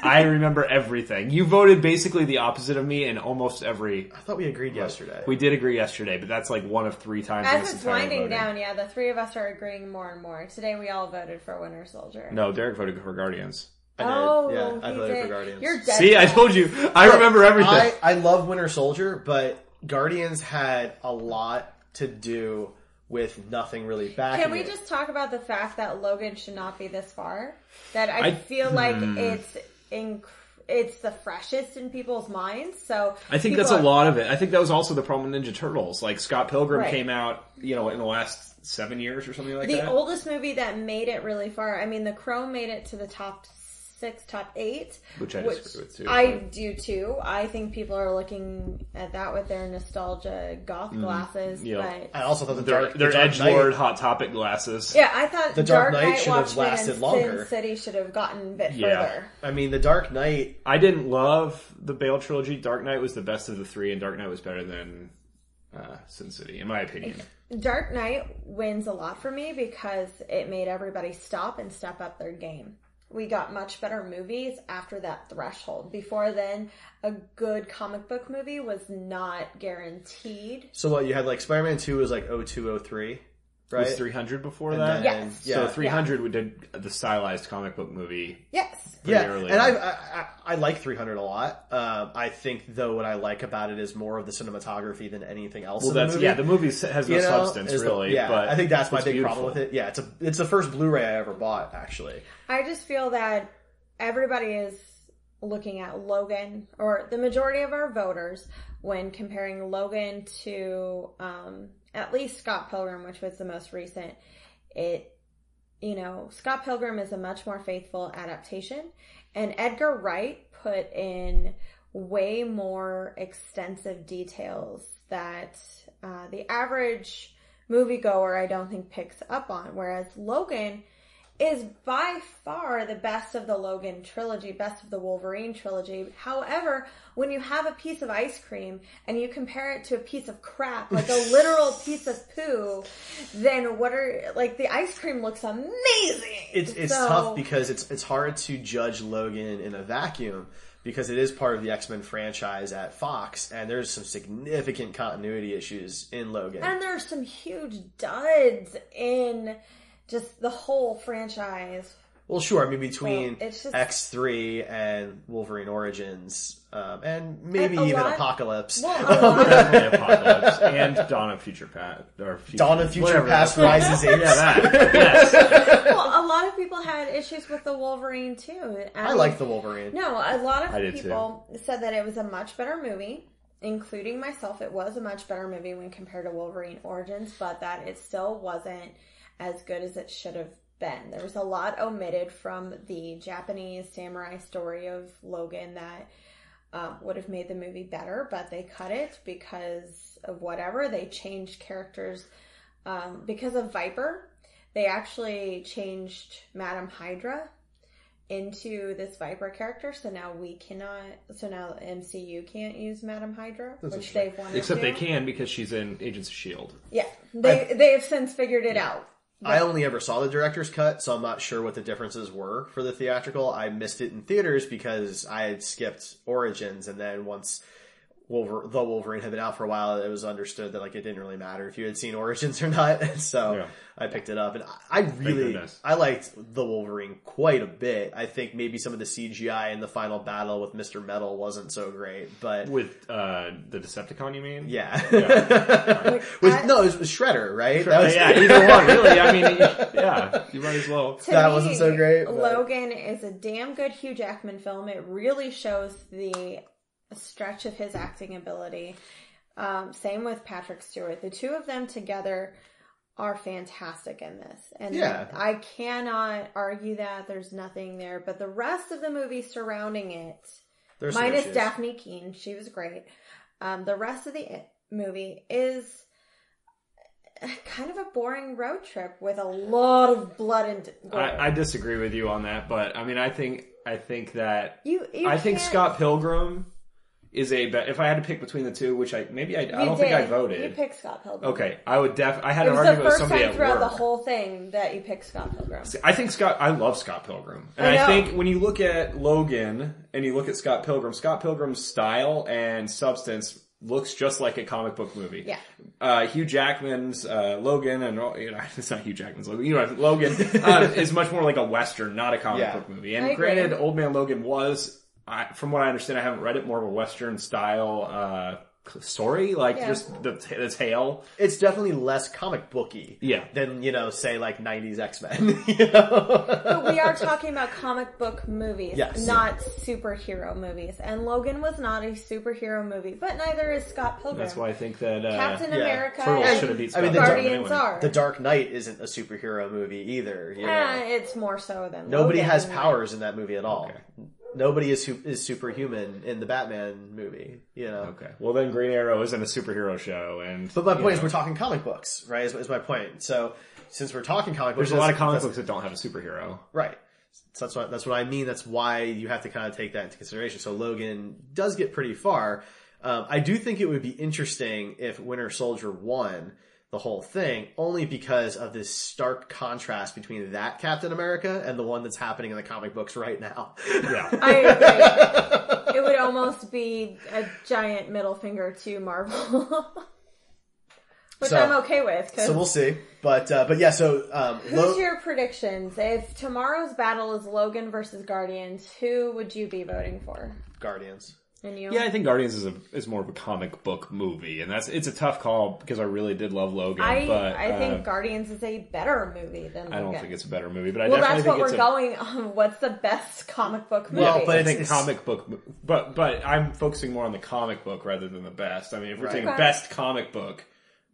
I remember everything. You voted basically the opposite of me in almost every. I thought we agreed yesterday. We did agree yesterday, but that's like one of three times. in As this it's entire winding voting. down, yeah, the three of us are agreeing more and more. Today we all voted for Winter Soldier. No, Derek voted for Guardians. I did. Oh, yeah, I he voted did. for Guardians. You're dead. See, I wrong. told you. I remember everything. I, I love Winter Soldier, but Guardians had a lot to do with nothing really backing Can we it. just talk about the fact that Logan should not be this far? That I, I- feel like hmm. it's inc- it's the freshest in people's minds. So I think that's a lot of it. I think that was also the problem with Ninja Turtles. Like Scott Pilgrim Right. came out, you know, in the last seven years or something like The that. The oldest movie that made it really far. I mean, The Crow made it to the top six, top eight, Which I disagree with, too, I but- do too. I think people are looking at that with their nostalgia goth glasses. Mm, yeah. But I also thought the They're, Dark, they're the edge lord hot topic glasses. yeah, I thought The Dark Dark, Knight Knight should have lasted and longer. Sin City should have gotten a bit Yeah. further. I mean, the Dark Knight. I didn't love the Bale trilogy. Dark Knight was the best of the three, and Dark Knight was better than uh, Sin City, in my opinion. Dark Knight wins a lot for me because it made everybody stop and step up their game. We got much better movies after that threshold. Before then, a good comic book movie was not guaranteed. So what you had like Spider Man Two was like 0203, right? Was 300 before And that? then- Yes. yeah. So 300 we did the stylized comic book movie. Yes. yeah, early and I. I I- I like 300 a lot. Um, I think though what I like about it is more of the cinematography than anything else. Well, in the that's movie. yeah. The movie has no You know, substance is the- really. yeah, but I think that's my it's big problem with it. Yeah, it's a it's the first Blu-ray I ever bought actually. I just feel that everybody is looking at Logan, or the majority of our voters, when comparing Logan to um, at least Scott Pilgrim, which was the most recent. It, you know, Scott Pilgrim is a much more faithful adaptation, and Edgar Wright put in way more extensive details that uh, the average moviegoer I don't think picks up on. Whereas Logan is by far the best of the Logan trilogy, best of the Wolverine trilogy. However, when you have a piece of ice cream and you compare it to a piece of crap, like a literal piece of poo, then what are like the ice cream looks amazing. It's it's So- tough because it's it's hard to judge Logan in a vacuum because it is part of the X Men franchise at Fox, and there's some significant continuity issues in Logan. And there's some huge duds in just the whole franchise. Well, sure. I mean, between Well, it's just- X three and Wolverine Origins, um, and maybe And even lot- Apocalypse. Well, a lot of, Definitely Apocalypse and Dawn of Future Past or Future, Dawn of Future whatever Past Rises Apes. Yeah, that. Yes. well, a lot of people had issues with the Wolverine too. I like the Wolverine. No, a lot of I did people said that it was a much better movie, including myself. It was a much better movie when compared to Wolverine Origins, but that it still wasn't as good as it should have been. There was a lot omitted from the Japanese samurai story of Logan that um, would have made the movie better, but they cut it because of whatever. They changed characters um, because of Viper. They actually changed Madam Hydra into this Viper character, so now we cannot. So now MCU can't use Madam Hydra, which they've wanted Except to. they can because she's in Agents of Shield. Yeah, they they have since figured it out. I only ever saw the director's cut, so I'm not sure what the differences were for the theatrical. I missed it in theaters because I had skipped Origins, and then once Wolver- the Wolverine had been out for a while, it was understood that like it didn't really matter if you had seen Origins or not. so Yeah. I picked it up, and I, I really. I liked the Wolverine quite a bit. I think maybe some of the CGI in the final battle with Mister Metal wasn't so great, but With uh, the Decepticon, you mean? yeah, Like, was, I- no, it was, it was Shredder, right? That was- yeah, either one, really. I mean, yeah, you might as well. To That me, wasn't so great, but- Logan is a damn good Hugh Jackman film. It really shows the stretch of his acting ability. Um, same with Patrick Stewart. The two of them together are fantastic in this. And Yeah. I cannot argue that there's nothing there, but the rest of the movie surrounding it, There's minus. Dafne Keen, she was great. Um, the rest of the movie is kind of a boring road trip with a lot of blood and gore. I, I disagree with you on that, but I mean, I think I think that You, you I think Scott Pilgrim is a. Be- if I had to pick between the two, which I maybe I, I don't think I voted. You picked Scott Pilgrim. okay, I would def. I had It an argument with somebody at throughout work. the whole thing that you picked Scott Pilgrim. I think Scott. I love Scott Pilgrim, and I I, think when you look at Logan and you look at Scott Pilgrim, Scott Pilgrim's style and substance looks just like a comic book movie. Yeah. Uh, Hugh Jackman's uh, Logan, and you know, it's not Hugh Jackman's Logan. You know, Logan uh, is much more like a western, not a comic Yeah. book movie. I And granted, Old Man Logan was, I, from what I understand, I haven't read it, more of a western style uh, story, like Yeah. just the, the tale. it's definitely less comic booky. Yeah. Than, you know, say like 90s X-Men, you know? But we are talking about comic book movies, Yes. not superhero movies. And Logan was not a superhero movie, but neither is Scott Pilgrim. That's why I think that uh, Captain yeah. America Turtles and should have beat I Scott mean, the Pilgrim Guardians anyway. are. The Dark Knight isn't a superhero movie either, you know? Eh, it's more so than Nobody Logan. has powers in that movie at all. Nobody is su- is superhuman in the Batman movie, you know? Okay. Well, then Green Arrow isn't a superhero show, and But my point is we're talking comic books, right? Is, is my point. So, since we're talking comic books... there's a lot of comic books that don't have a superhero. Right. So that's what that's what I mean. That's why you have to kind of take that into consideration. So Logan does get pretty far. Um, I do think it would be interesting if Winter Soldier one the whole thing, only because of this stark contrast between that Captain America and the one that's happening in the comic books right now. Yeah. I agree. it would almost be a giant middle finger to Marvel. Which So- I'm okay with. 'cause so we'll see. But uh, but yeah, so um, Who's Lo- your predictions? If tomorrow's battle is Logan versus Guardians, who would you be voting for? Guardians. And you? Yeah, I think Guardians is a is more of a comic book movie, and that's it's a tough call because I really did love Logan, I but I think uh, Guardians is a better movie than Logan. I don't think it's a better movie. But I Well, definitely that's what think we're it's a, going on. What's the best comic book movie? Well, but I think comic book, but but I'm focusing more on the comic book rather than the best. I mean, if we're Right. taking Okay. best comic book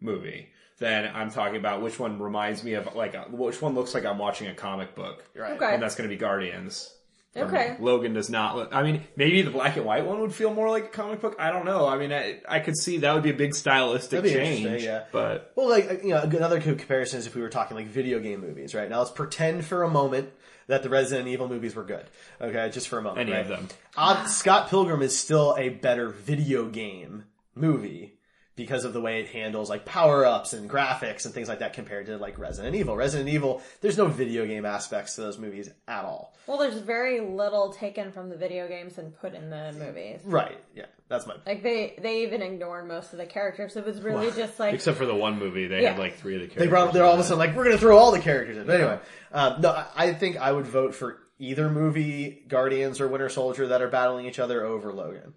movie, then I'm talking about which one reminds me of like a, which one looks like I'm watching a comic book, Right. Okay. and that's going to be Guardians. For Okay. me. Logan does not. Look, I mean, maybe the black and white one would feel more like a comic book. I don't know. I mean, I, I could see that would be a big stylistic That'd be change. yeah. But Well, like you know, another comparison is if we were talking like video game movies, right? Now let's pretend for a moment that the Resident Evil movies were good. Okay, just for a moment. Any right? of them. Odd, Scott Pilgrim is still a better video game movie because of the way it handles like power ups and graphics and things like that compared to like Resident Evil. Resident Evil, there's no video game aspects to those movies at all. well, there's very little taken from the video games and put in the movies. Right? Yeah, that's my. Like they they even ignored most of the characters. It was really just like Except for the one movie, they Yeah. had like three of the characters. They brought. They're all of a sudden like we're gonna throw all the characters in. But anyway, um, no, I, I think I would vote for either movie, Guardians or Winter Soldier, that are battling each other over Logan.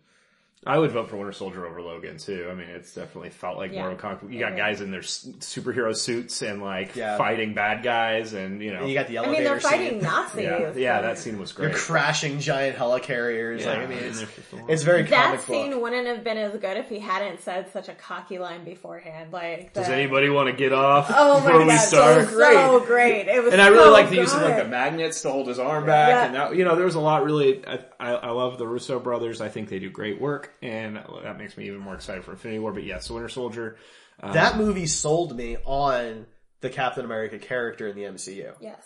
I would vote for Winter Soldier over Logan too. I mean, it's definitely felt like Yeah. more of a comic. You got guys in their s- superhero suits and like Yeah. fighting bad guys, and you know, And you got the elevator. I elevator mean, they're fighting. Nazis. yeah, yeah, that scene was great. You're crashing giant helicarriers. Yeah, like I mean, it's, they're just a lot. it's very That comic scene book. wouldn't have been as good if he hadn't said such a cocky line beforehand. Like, Does anybody want to get off Oh my before god, we it start? was so great! It was, And I really so like the use of like the magnets to hold his arm back, Yeah. and that, you know, there was a lot really. I, I, I love the Russo brothers. I think they do great work, and that makes me even more excited for Infinity War. But yeah, so Winter Soldier. Um, that movie sold me on the Captain America character in the MCU. Yes.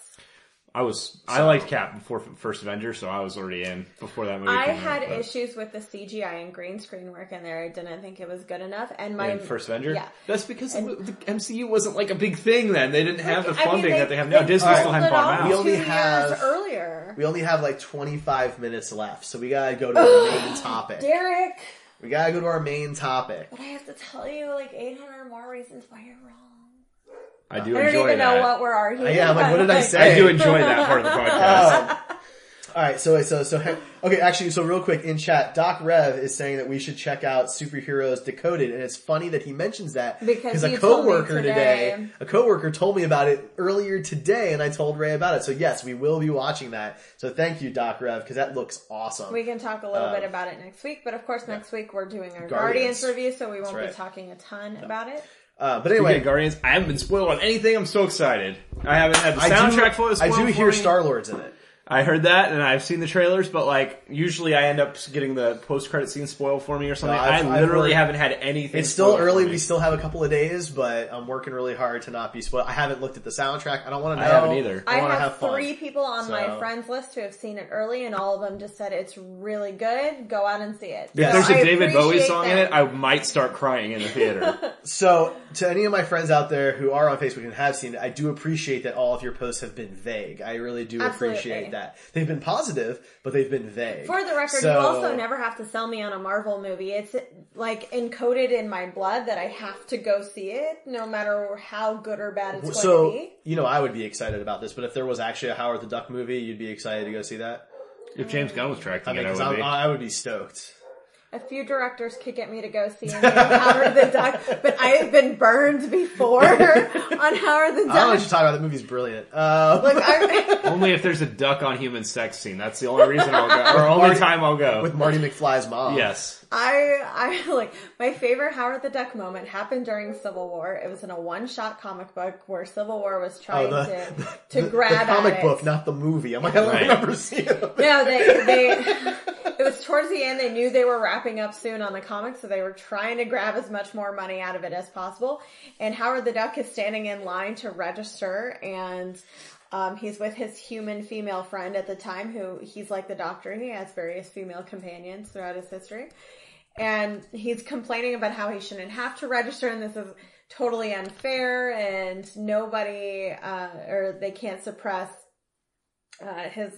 I was I liked Cap before First Avenger, so I was already in before that movie. I came had out, but- issues with the CGI and green screen work in there. I didn't think it was good enough. And my in First Avenger. yeah. that's because the, the MCU wasn't like a big thing then. They didn't have the I mean, funding they- that they have now. Disney pulled still hadn't bought off them We only have- earlier. We only have like 25 minutes left, so we gotta go to our main topic. Derek, We gotta go to our main topic. but I have to tell you like 800 more reasons why you're wrong. I do I don't enjoy even that. know what we're arguing. Yeah, I'm like, what did I say? I do enjoy that part of the podcast. Um, all right, so so so okay. Actually, so real quick in chat, Doc Rev is saying that we should check out Superheroes Decoded, and it's funny that he mentions that Because a you told me coworker today, today. a coworker told me about it earlier today, and I told Ray about it. So yes, we will be watching that. So thank you, Doc Rev, because that looks awesome. We can talk a little Um, bit about it next week, but of course next week we're doing our Guardians. Guardians, review, so we won't right. be talking a ton about it. Uh, but Anyway, Guardians. I haven't been spoiled on anything. I'm so excited. I haven't had the I soundtrack do, for I spoiled do for hear me. Star Lord's in it. I heard that, and I've seen the trailers, but like usually I end up getting the post credit scene spoiled for me or something. No, I've- I I've literally haven't had anything. It's still spoiled for early. me. We still have a couple of days, but I'm working really hard to not be spoiled. I haven't looked at the soundtrack. I don't want to know. I know. haven't either. I, I want have, have fun. three people on So- my friends list who have seen it early, and all of them just said it's really good. Go out and see it. If So there's a I David Bowie appreciate song in it, I might start crying in the theater. So, to any of my friends out there who are on Facebook and have seen it, I do appreciate that all of your posts have been vague. I really do Absolutely. appreciate that. They've been positive, but they've been vague. For the record, So- you also never have to sell me on a Marvel movie. It's like encoded in my blood that I have to go see it, no matter how good or bad it's going So, to be. you know, I would be excited about this, but if there was actually a Howard the Duck movie, you'd be excited to go see that? if James Gunn was I directing mean, it, I 'cause would I'm- be. I would be stoked. A few directors could get me to go see a Howard the Duck, but I have been burned before on Howard the Duck. I don't know what you're talking about. The movie's brilliant. Uh, Look, I, Only if there's a duck on human sex scene. That's the only reason I'll go, or only Marty- time I'll go. with Marty McFly's mom. yes. I, I like my favorite Howard the Duck moment happened during Civil War. It was in a one-shot comic book where Civil War was Oh, trying the, to to the, grab the comic at it. book, not the movie. I'm like, I don't Right. remember seeing it. No, they they it was towards the end. They knew they were wrapping up soon on the comic, so they were trying to grab as much more money out of it as possible. And Howard the Duck is standing in line to register, and um, he's with his human female friend at the time, who he's like the Doctor. and He has various female companions throughout his history. And he's complaining about how he shouldn't have to register and this is totally unfair and nobody uh, or they can't suppress uh, his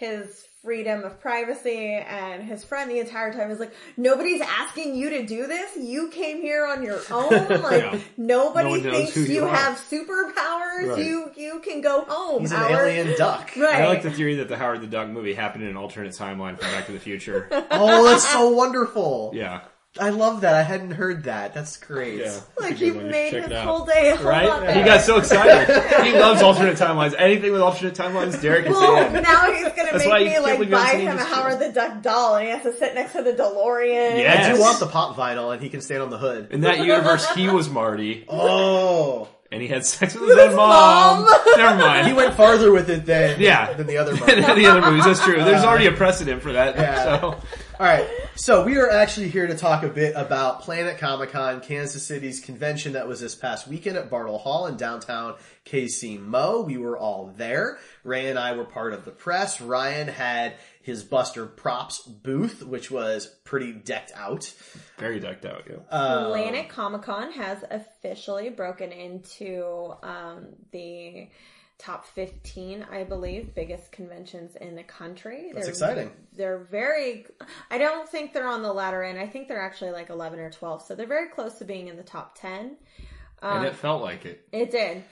his freedom of privacy and his friend the entire time is like nobody's asking you to do this you came here on your own like Yeah. nobody No thinks you you have superpowers Right. you you can go home He's an alien duck. right I like the theory that the Howard the Duck movie happened in an alternate timeline from Back to the Future. Oh, that's so wonderful. Yeah. I love that. I hadn't heard that. That's great. Yeah. Like good you one. You should made check his out. whole day a Right? better. He got so excited. he loves alternate timelines. Anything with alternate timelines, Derek is Well, in. now he's gonna That's why you make me can't like believe you haven't buy seen him a Ninja Howard the Duck doll, and he has to sit next to the DeLorean. Yeah. I do want the pop vinyl, and he can stand on the hood. In that universe, he was Marty, Oh, and he had sex with his own mom. mom. Never mind. he went farther with it than Yeah. than the other. in Marvel. the other movies. That's true. There's already a precedent for that. Yeah. So All right, so we are actually here to talk a bit about Planet Comic Con, Kansas City's convention that was this past weekend at Bartle Hall in downtown KC Mo. We were all there. Ray and I were part of the press. Ryan had his Buster Props booth, which was pretty decked out. very decked out. Yeah. Atlantic Comic Con has officially broken into um, the top 15, I believe, biggest conventions in the country. That's They're- exciting. They're very, I don't think they're on the ladder end. I think they're actually like 11 or 12. So they're very close to being in the top 10. and it felt like it. It did.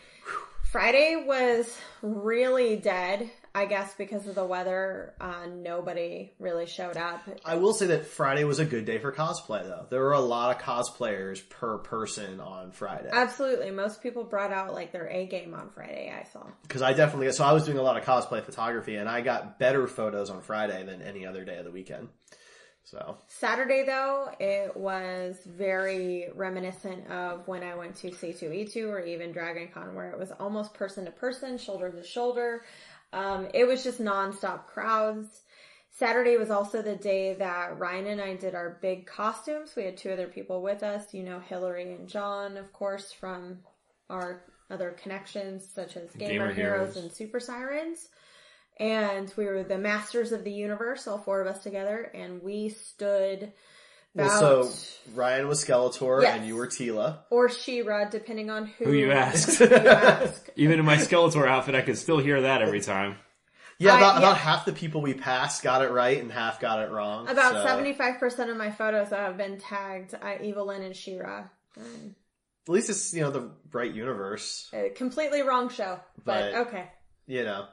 Friday was really dead, I guess, because of the weather. Uh, nobody really showed up. I will say that Friday was a good day for cosplay, though. There were a lot of cosplayers per person on Friday. Absolutely. Most people brought out like their A game on Friday, I saw. Because I definitely, so I was doing a lot of cosplay photography, and I got better photos on Friday than any other day of the weekend. So Saturday though, it was very reminiscent of when I went to C2E2 or even Dragon Con where it was almost person to person, shoulder to shoulder. Um, it was just nonstop crowds. Saturday was also the day that Ryan and I did our big costumes. We had two other people with us, you know, Hillary and John, of course, from our other connections such as Gamer, Gamer Heroes Heroes. and Super Sirens and we were the masters of the universe, all four of us together, and we stood about Well, so Ryan was Skeletor Yes. and you were Teela. or She-Ra, depending on who, Who you asked. who you ask. Even in my Skeletor outfit, I could still hear that every time. Yeah, I- about, yeah. about half the people we passed got it right and half got it wrong. About so- seventy-five percent of my photos that have been tagged uh, Evil-Lyn and She-Ra. Um, At least it's you know the right universe. a completely wrong show, but, But- okay. You know,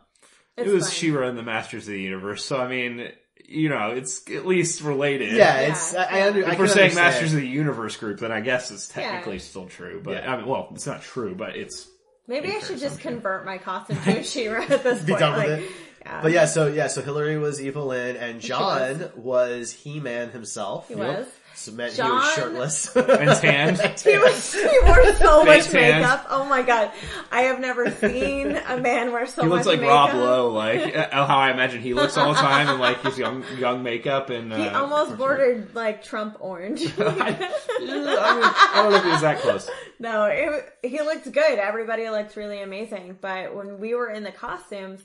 It's it was fine. She-Ra and the Masters of the Universe, so I mean, you know, it's at least related. yeah, Yeah, it's I, I, under, If can we're saying understand. Masters of the Universe group, then I guess it's technically Yeah. still true. But Yeah. I mean, well, it's not true, but it's Maybe I should just convert my costume to She-Ra at this Be point. done with like, it. yeah. But yeah, so yeah, so Hillary was Evil-Lyn and John was He-Man himself. he was. So meant he was shirtless and tanned. He was he wore so much tan. makeup. Oh my god. I have never seen a man wear so much makeup. He looks like makeup. Rob Lowe, like uh, how I imagine he looks all the time, and like his young young makeup and. Uh, He almost bordered like Trump orange. I, I, mean, I don't know if he was that close. no, it, he looked good. Everybody looked really amazing. But when we were in the costumes,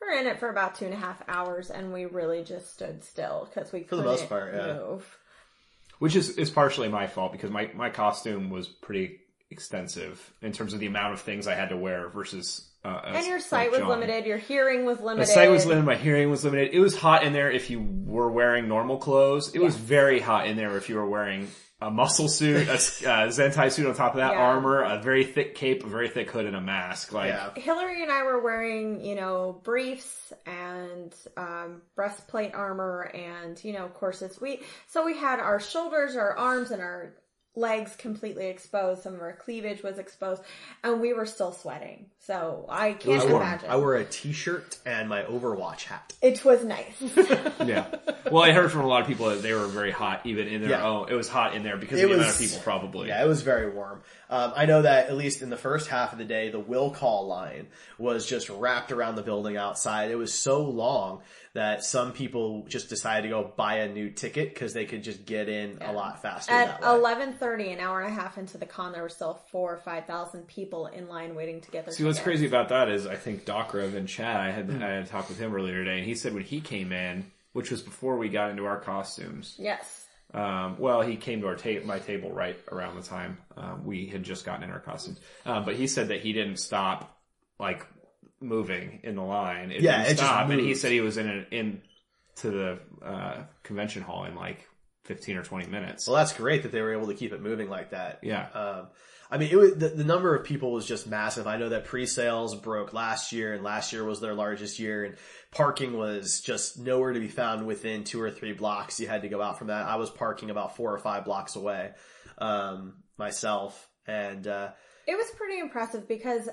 we were in it for about two and a half hours, and we really just stood still because we For the most part, yeah. move. Which is is partially my fault because my my costume was pretty extensive in terms of the amount of things I had to wear versus. Uh, And your sight was limited. Your hearing was limited. My sight was limited. My hearing was limited. It was hot in there if you were wearing normal clothes. It was very hot in there if you were wearing a muscle suit, a uh, Zentai suit on top of that, Yeah. armor, a very thick cape, a very thick hood, and a mask. Like, yeah. Hillary and I were wearing, you know, briefs and um, breastplate armor and, you know, corsets. We so we had our shoulders, our arms, and our legs completely exposed. Some of our cleavage was exposed, and we were still sweating. So I can't I wore, imagine. I wore a T-shirt and my Overwatch hat. it was nice. yeah. Well, I heard from a lot of people that they were very hot, even in their Yeah. own. It was hot in there because It of the amount of people, probably. Yeah, it was very warm. Um, I know that at least in the first half of the day, the will call line was just wrapped around the building outside. It was so long that some people just decided to go buy a new ticket because they could just get in a lot faster At eleven thirty, an hour and a half into the con, there were still four or five thousand people in line waiting to get their. See, what's crazy about that is I think Docrev in Chad. I Hmm. had I had talked with him earlier today, and he said when he came in, which was before we got into our costumes, Yes. Um, well, he came to our ta- my table right around the time um, we had just gotten in our costumes. Um, but he said that he didn't stop like moving in the line. It Yeah, didn't it just stop, and he moved. said he was in a, in to the uh, convention hall in like fifteen or twenty minutes. Well, that's great that they were able to keep it moving like that. Yeah. Um, I mean, it was, the, the number of people was just massive. I know that pre-sales broke last year, and last year was their largest year, and parking was just nowhere to be found within two or three blocks. You had to go out from that. I was parking about four or five blocks away um, myself, and uh, It was pretty impressive because,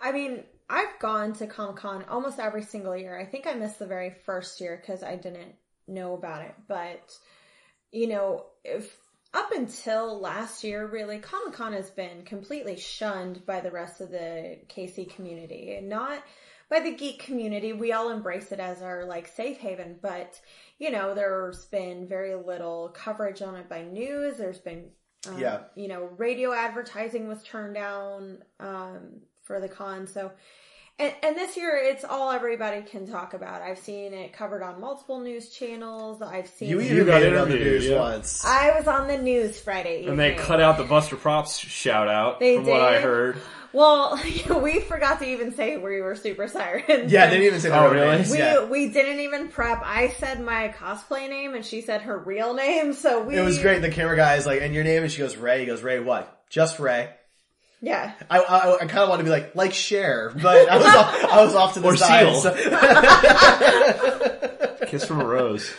I mean, I've gone to Comic Con almost every single year. I think I missed the very first year because I didn't know about it. But, you know, if up until last year, really, Comic Con has been completely shunned by the rest of the KC community and not by the geek community. We all embrace it as our like safe haven, but you know, there's been very little coverage on it by news. There's been um, Yeah. you know, radio advertising was turned down um, for the con. So, and, and this year it's all everybody can talk about. I've seen it covered on multiple news channels. I've seen. you it- even got it on the news yeah. once. I was on the news Friday evening. and they cut out the Buster Props shout out They from what I did? heard. Well, we forgot to even say we were super sirens. yeah, they didn't even say their Oh, really? names. We Yeah. we didn't even prep. I said my cosplay name and she said her real name. So we It was great. The camera guy is like, "And your name?" And she goes, "Ray." He goes, "Ray what?" Just Ray. Yeah. I I, I kind of want to be like like share, but I was off, I was off to the Or side. seal. so- Kiss from a rose.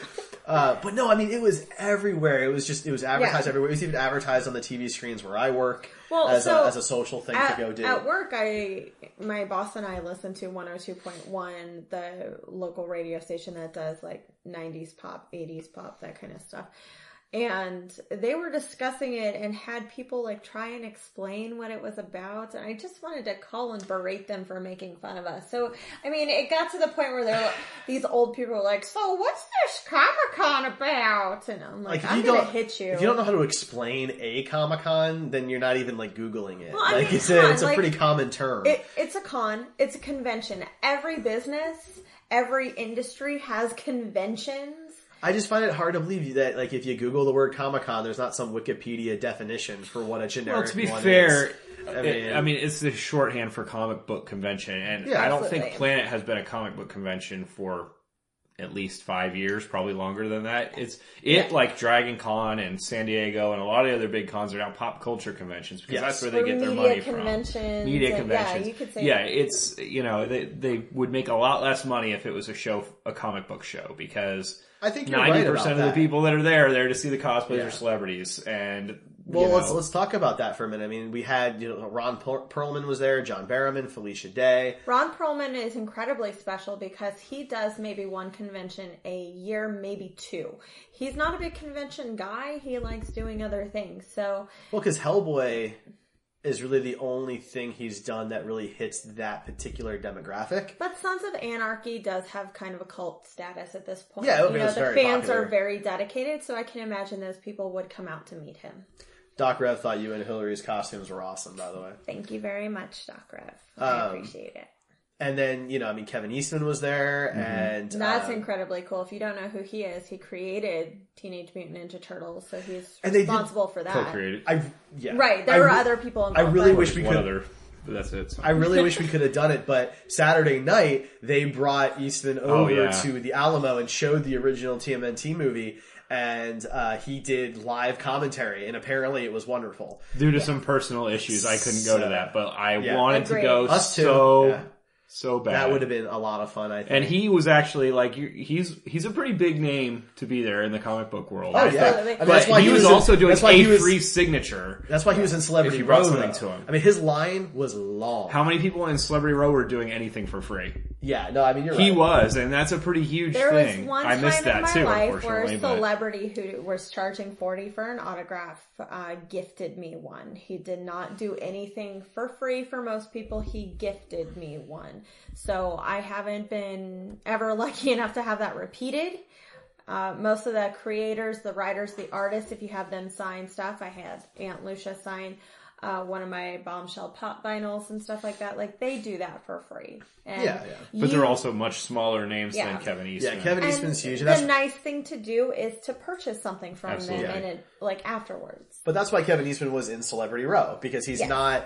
Uh, but no, I mean it was everywhere. It was just it was advertised Yeah. everywhere. It was even advertised on the TV screens where I work Well, as so a as a social thing At, to go do. at work, I my boss and I listen to 102.1, the local radio station that does like 90s pop, 80s pop, that kind of stuff. And they were discussing it and had people like try and explain what it was about. And I just wanted to call and berate them for making fun of us. So, I mean, it got to the point where they're like, these old people were like, so what's this Comic Con about? And I'm like, Like I'm to hit you. if you don't know how to explain a Comic Con, then you're not even like googling it. Well, I like mean, it's a it's a pretty common term. It, it's a con. It's a convention. Every business, every industry has conventions. I just find it hard to believe that like if you Google the word Comic Con, there's not some Wikipedia definition for what a generic. Is. Well, to be one fair, is. I I mean, mean- I mean, it's the shorthand for comic book convention, and Yeah, I don't absolutely. think Planet has been a comic book convention for at least five years, probably longer than that. It's it like Dragon Con and San Diego and a lot of the other big cons are now pop culture conventions because Yes. that's where they Or get their media money conventions from. Media and- yeah, conventions. you could say yeah, it's you know they they would make a lot less money if it was a show, a comic book show, because I think you're ninety right about percent of the people that are there are there to see the cosplays Yeah. or celebrities, and Well, you let's let's talk about that for a minute. I mean, we had you know Ron Per- Perlman was there, John Barrowman, Felicia Day. Ron Perlman is incredibly special because he does maybe one convention a year, maybe two. He's not a big convention guy. He likes doing other things. So Well, because Hellboy is really the only thing he's done that really hits that particular demographic. But Sons of Anarchy does have kind of a cult status at this point. Yeah, you know, the fans popular. are very dedicated, so I can imagine those people would come out to meet him. Doc Rev thought you and Hillary's costumes were awesome, by the way. Thank you very much, Doc Rev. I Um, appreciate it. And then you know, I mean, Kevin Eastman was there, Mm-hmm. and That's um, incredibly cool. If you don't know who he is, he created Teenage Mutant Ninja Turtles, so he's And they responsible for that. co-created. I yeah, Right, there I were re- other people I really but- wish we could. other, that's it. So. I really wish we could have done it, but Saturday night they brought Eastman over Oh, yeah. to the Alamo and showed the original TMNT movie, and uh, he did live commentary, and apparently it was wonderful. Due to some personal issues, I couldn't go to that, but I Yeah. wanted to go Us too, so yeah. So bad. That would have been a lot of fun. I think. and he was actually like he's he's a pretty big name to be there in the comic book world. oh I yeah. I mean, But that's why he, was, in- also doing that's why a he was, free signature. That's why he was in Celebrity If you brought Row. something though. to him. I mean, his line was long. How many people in Celebrity Row were doing anything for free? Yeah, no, I mean you're He right. was, and that's a pretty huge There was thing. one I missed time that in my too, life where a unfortunately. But celebrity who was charging 40 for an autograph uh, gifted me one. He did not do anything for free for most people. He gifted me one. So I haven't been ever lucky enough to have that repeated. Uh, most of the creators, the writers, the artists, if you have them sign stuff, I had Ant Lucia sign uh, one of my bombshell pop vinyls and stuff like that. Like they do that for free. And Yeah, yeah. But you- they're also much smaller names Yeah. than Kevin Eastman. Yeah, Kevin and Eastman's huge. the And that's, nice thing to do is to purchase something from Absolutely. them and it like afterwards. but that's why Kevin Eastman was in Celebrity Row because he's Yes. not,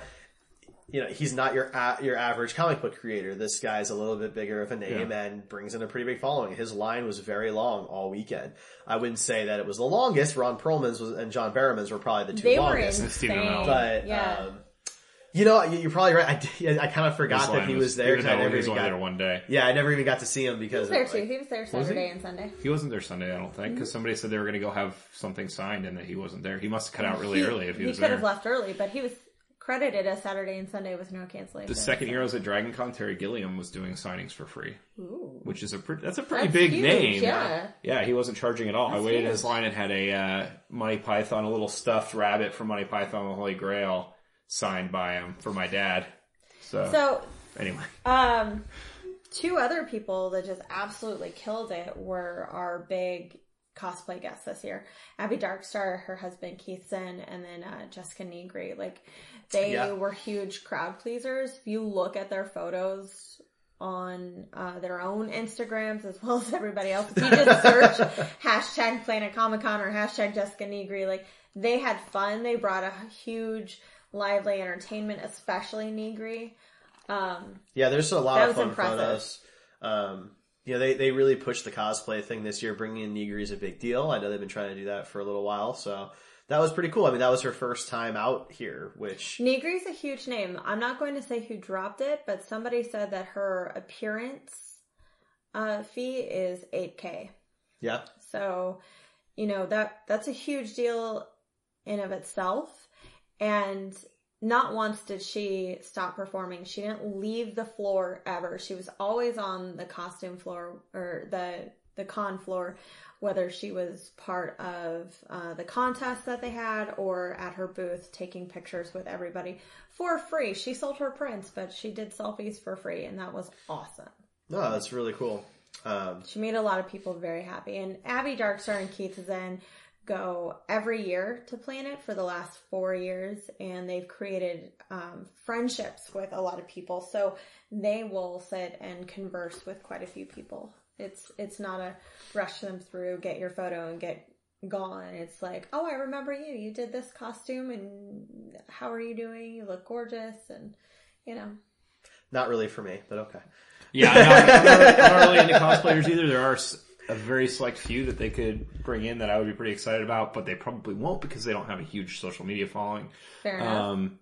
you know, he's not your a- your average comic book creator. This guy's a little bit bigger of a name Yeah. and brings in a pretty big following. His line was very long all weekend. I wouldn't say that it was the longest. Ron Perlman's was, and John Barrowman's were probably the two They were longest. Stephen insane. Amell. but yeah. um, you know, you- you're probably right. I, I kind of His forgot that he was there even because I never he was even got. there one day. Yeah, I never even got to see him he because was there of, too. like, He was there he? Saturday and Sunday. He wasn't there Sunday, I don't think, because somebody said they were going to go have something signed and that he wasn't there. He must have cut out really early if he, was there. He could have left early, but he was credited as Saturday and Sunday with no cancellation. the second Heroes at Dragon Con, Terry Gilliam was doing signings for free, Ooh. which is a pretty, that's a pretty That's big huge, name. yeah. yeah, he wasn't charging at all. I That's waited in huge. his line and had a uh, Monty Python, a little stuffed rabbit from Monty Python the Holy Grail signed by him for my dad. So, So anyway, Um, two other people that just absolutely killed it were our big cosplay guests this year: Abby Darkstar, her husband Keithson, and then uh, Jessica Negri. Like they Yeah. were huge crowd pleasers. If you look at their photos on uh, their own Instagrams as well as everybody else, if you just search hashtag Planet Comic Con or hashtag Jessica Negri, like they had fun. They brought a huge lively entertainment, especially Negri. Um, Yeah, there's a lot of fun impressive. photos. Um, you know, they, they really pushed the cosplay thing this year. Bringing in Negri is a big deal. I know they've been trying to do that for a little while, so that was pretty cool. I mean, that was her first time out here, which Negri's a huge name. I'm not going to say who dropped it, but somebody said that her appearance uh, fee is 8k. yeah, So, you know, that that's a huge deal in of itself. And not once did she stop performing. She didn't leave the floor ever. She was always on the costume floor or the the con floor, whether she was part of uh, the contest that they had or at her booth taking pictures with everybody for free. She sold her prints, but she did selfies for free, and that was awesome. no, that's really cool. Um, She made a lot of people very happy. And Abby Darkstar and Keith Zen go every year to Planet for the last four years, and they've created um, friendships with a lot of people. So they will sit and converse with quite a few people. It's it's not a rush them through, get your photo, and get gone. It's like, oh, I remember you. You did this costume, and how are you doing? You look gorgeous, and you know. not really for me, but okay. yeah, I'm not, I'm, not, I'm not really into cosplayers either. There are s- a very select few that they could bring in that I would be pretty excited about, but they probably won't because they don't have a huge social media following. Fair enough. Um,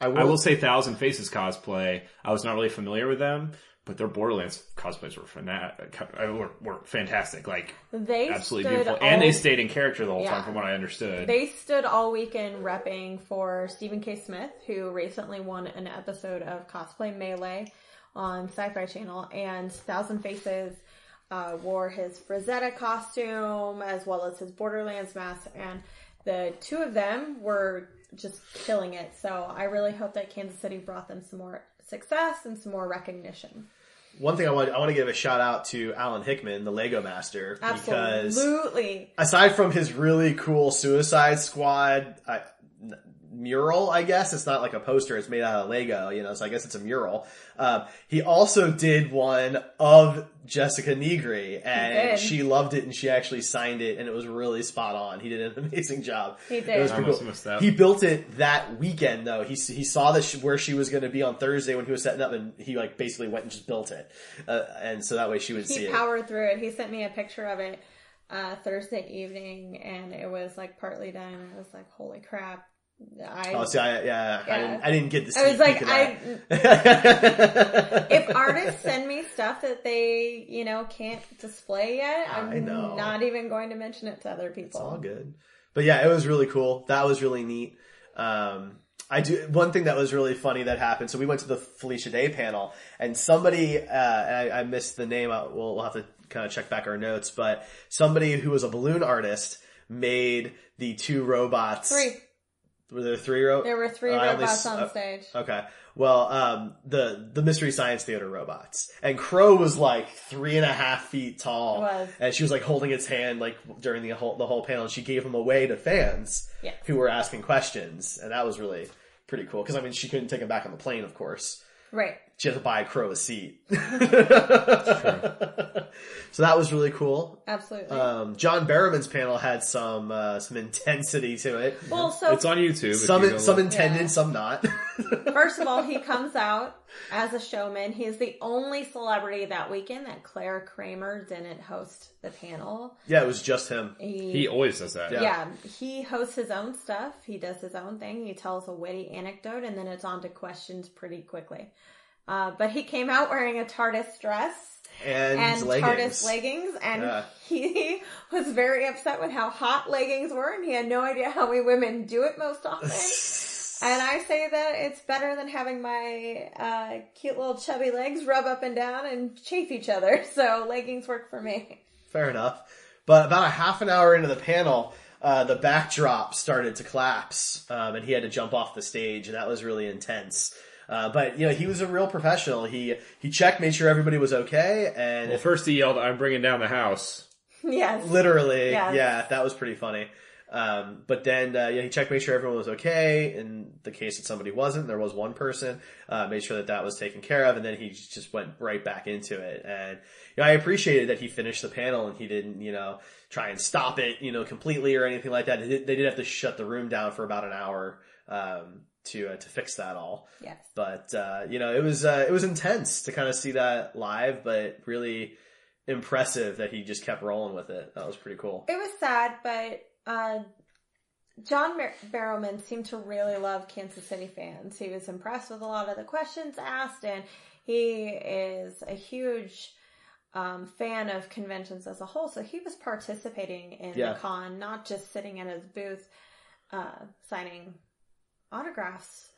I will, I will say Thousand Faces cosplay. I was not really familiar with them, but their Borderlands cosplays were fanatic, were, were fantastic. Like they absolutely stood beautiful, and they stayed in character the whole Yeah. time, from what I understood. They stood all weekend repping for Stephen K. Smith, who recently won an episode of Cosplay Melee on Sci-Fi Channel, and Thousand Faces uh, wore his Frazetta costume as well as his Borderlands mask, and the two of them were just killing it. So I really hope that Kansas City brought them some more success and some more recognition. one thing I want I want to give a shout out to Alan Hickman, the Lego Master, because Absolutely. aside from his really cool Suicide Squad I, mural, I guess it's not like a poster; it's made out of Lego, you know. So I guess it's a mural. Um, he also did one of Jessica Negri, and she loved it, and she actually signed it, and it was really spot on. He did an amazing job. He did. It was pretty cool. have missed that. He built it that weekend though. He he saw that she, where she was going to be on Thursday when he was setting up, and he like basically went and just built it, uh, and so that way she would see it. he powered through it. He sent me a picture of it uh, Thursday evening, and it was like partly done. And I was like, "Holy crap!" I Oh, see, I, yeah, I didn't, I didn't get the. I was like, I if artists send me stuff that they you know can't display yet, I'm not even going to mention it to other people. It's all good. But yeah, it was really cool. That was really neat. Um, I do one thing that was really funny that happened. So we went to the Felicia Day panel, and somebody, uh, and I, I missed the name. uh, We'll, we'll have to kind of check back our notes, but somebody who was a balloon artist made the two robots. Three. Were there three robots? There were three only robots s- on uh, stage. Okay. Well, um, the the Mystery Science Theater robots, and Crow was like three and a half feet tall, It was. and she was like holding its hand like during the whole the whole panel. And she gave him away to fans Yes. who were asking questions, and that was really pretty cool. Because I mean, she couldn't take him back on the plane, of course. Right. She had to buy Crow a seat. so that was really cool. Absolutely. Um, John Barrowman's panel had some uh, some intensity to it. well, so It's on YouTube. Some you some look. intended, Yeah. some not. First of all, he comes out as a showman. He is the only celebrity that weekend that Clare Kramer didn't host the panel. yeah, it was just him. He, He always does that. Yeah. yeah, he hosts his own stuff. He does his own thing. He tells a witty anecdote, and then it's on to questions pretty quickly. Uh, but he came out wearing a TARDIS dress And, and leggings. TARDIS leggings, and Yeah. he was very upset with how hot leggings were, and he had no idea how we women do it most often. And I say that it's better than having my uh, cute little chubby legs rub up and down and chafe each other. So leggings work for me. Fair enough. But about a half an hour into the panel, uh, the backdrop started to collapse, um, and he had to jump off the stage, and that was really intense. Uh, but you know, he was a real professional. He he checked, made sure everybody was okay, and Well, first he yelled, "I'm bringing down the house." yes. literally, Yes. yeah, that was pretty funny. Um, but then, uh, yeah, he checked, made sure everyone was okay. In the case that somebody wasn't, there was one person, uh, made sure that that was taken care of, and then he just went right back into it. And, you know, I appreciated that he finished the panel and he didn't, you know, try and stop it, you know, completely or anything like that. They did, they did have to shut the room down for about an hour, um, to, uh, to fix that all. Yes. But, uh, you know, it was, uh, it was intense to kind of see that live, but really impressive that he just kept rolling with it. That was pretty cool. It was sad, but uh, John Bar- Barrowman seemed to really love Kansas City fans. He was impressed with a lot of the questions asked, and he is a huge um, fan of conventions as a whole. So he was participating in Yeah. the con, not just sitting in his booth uh, signing autographs.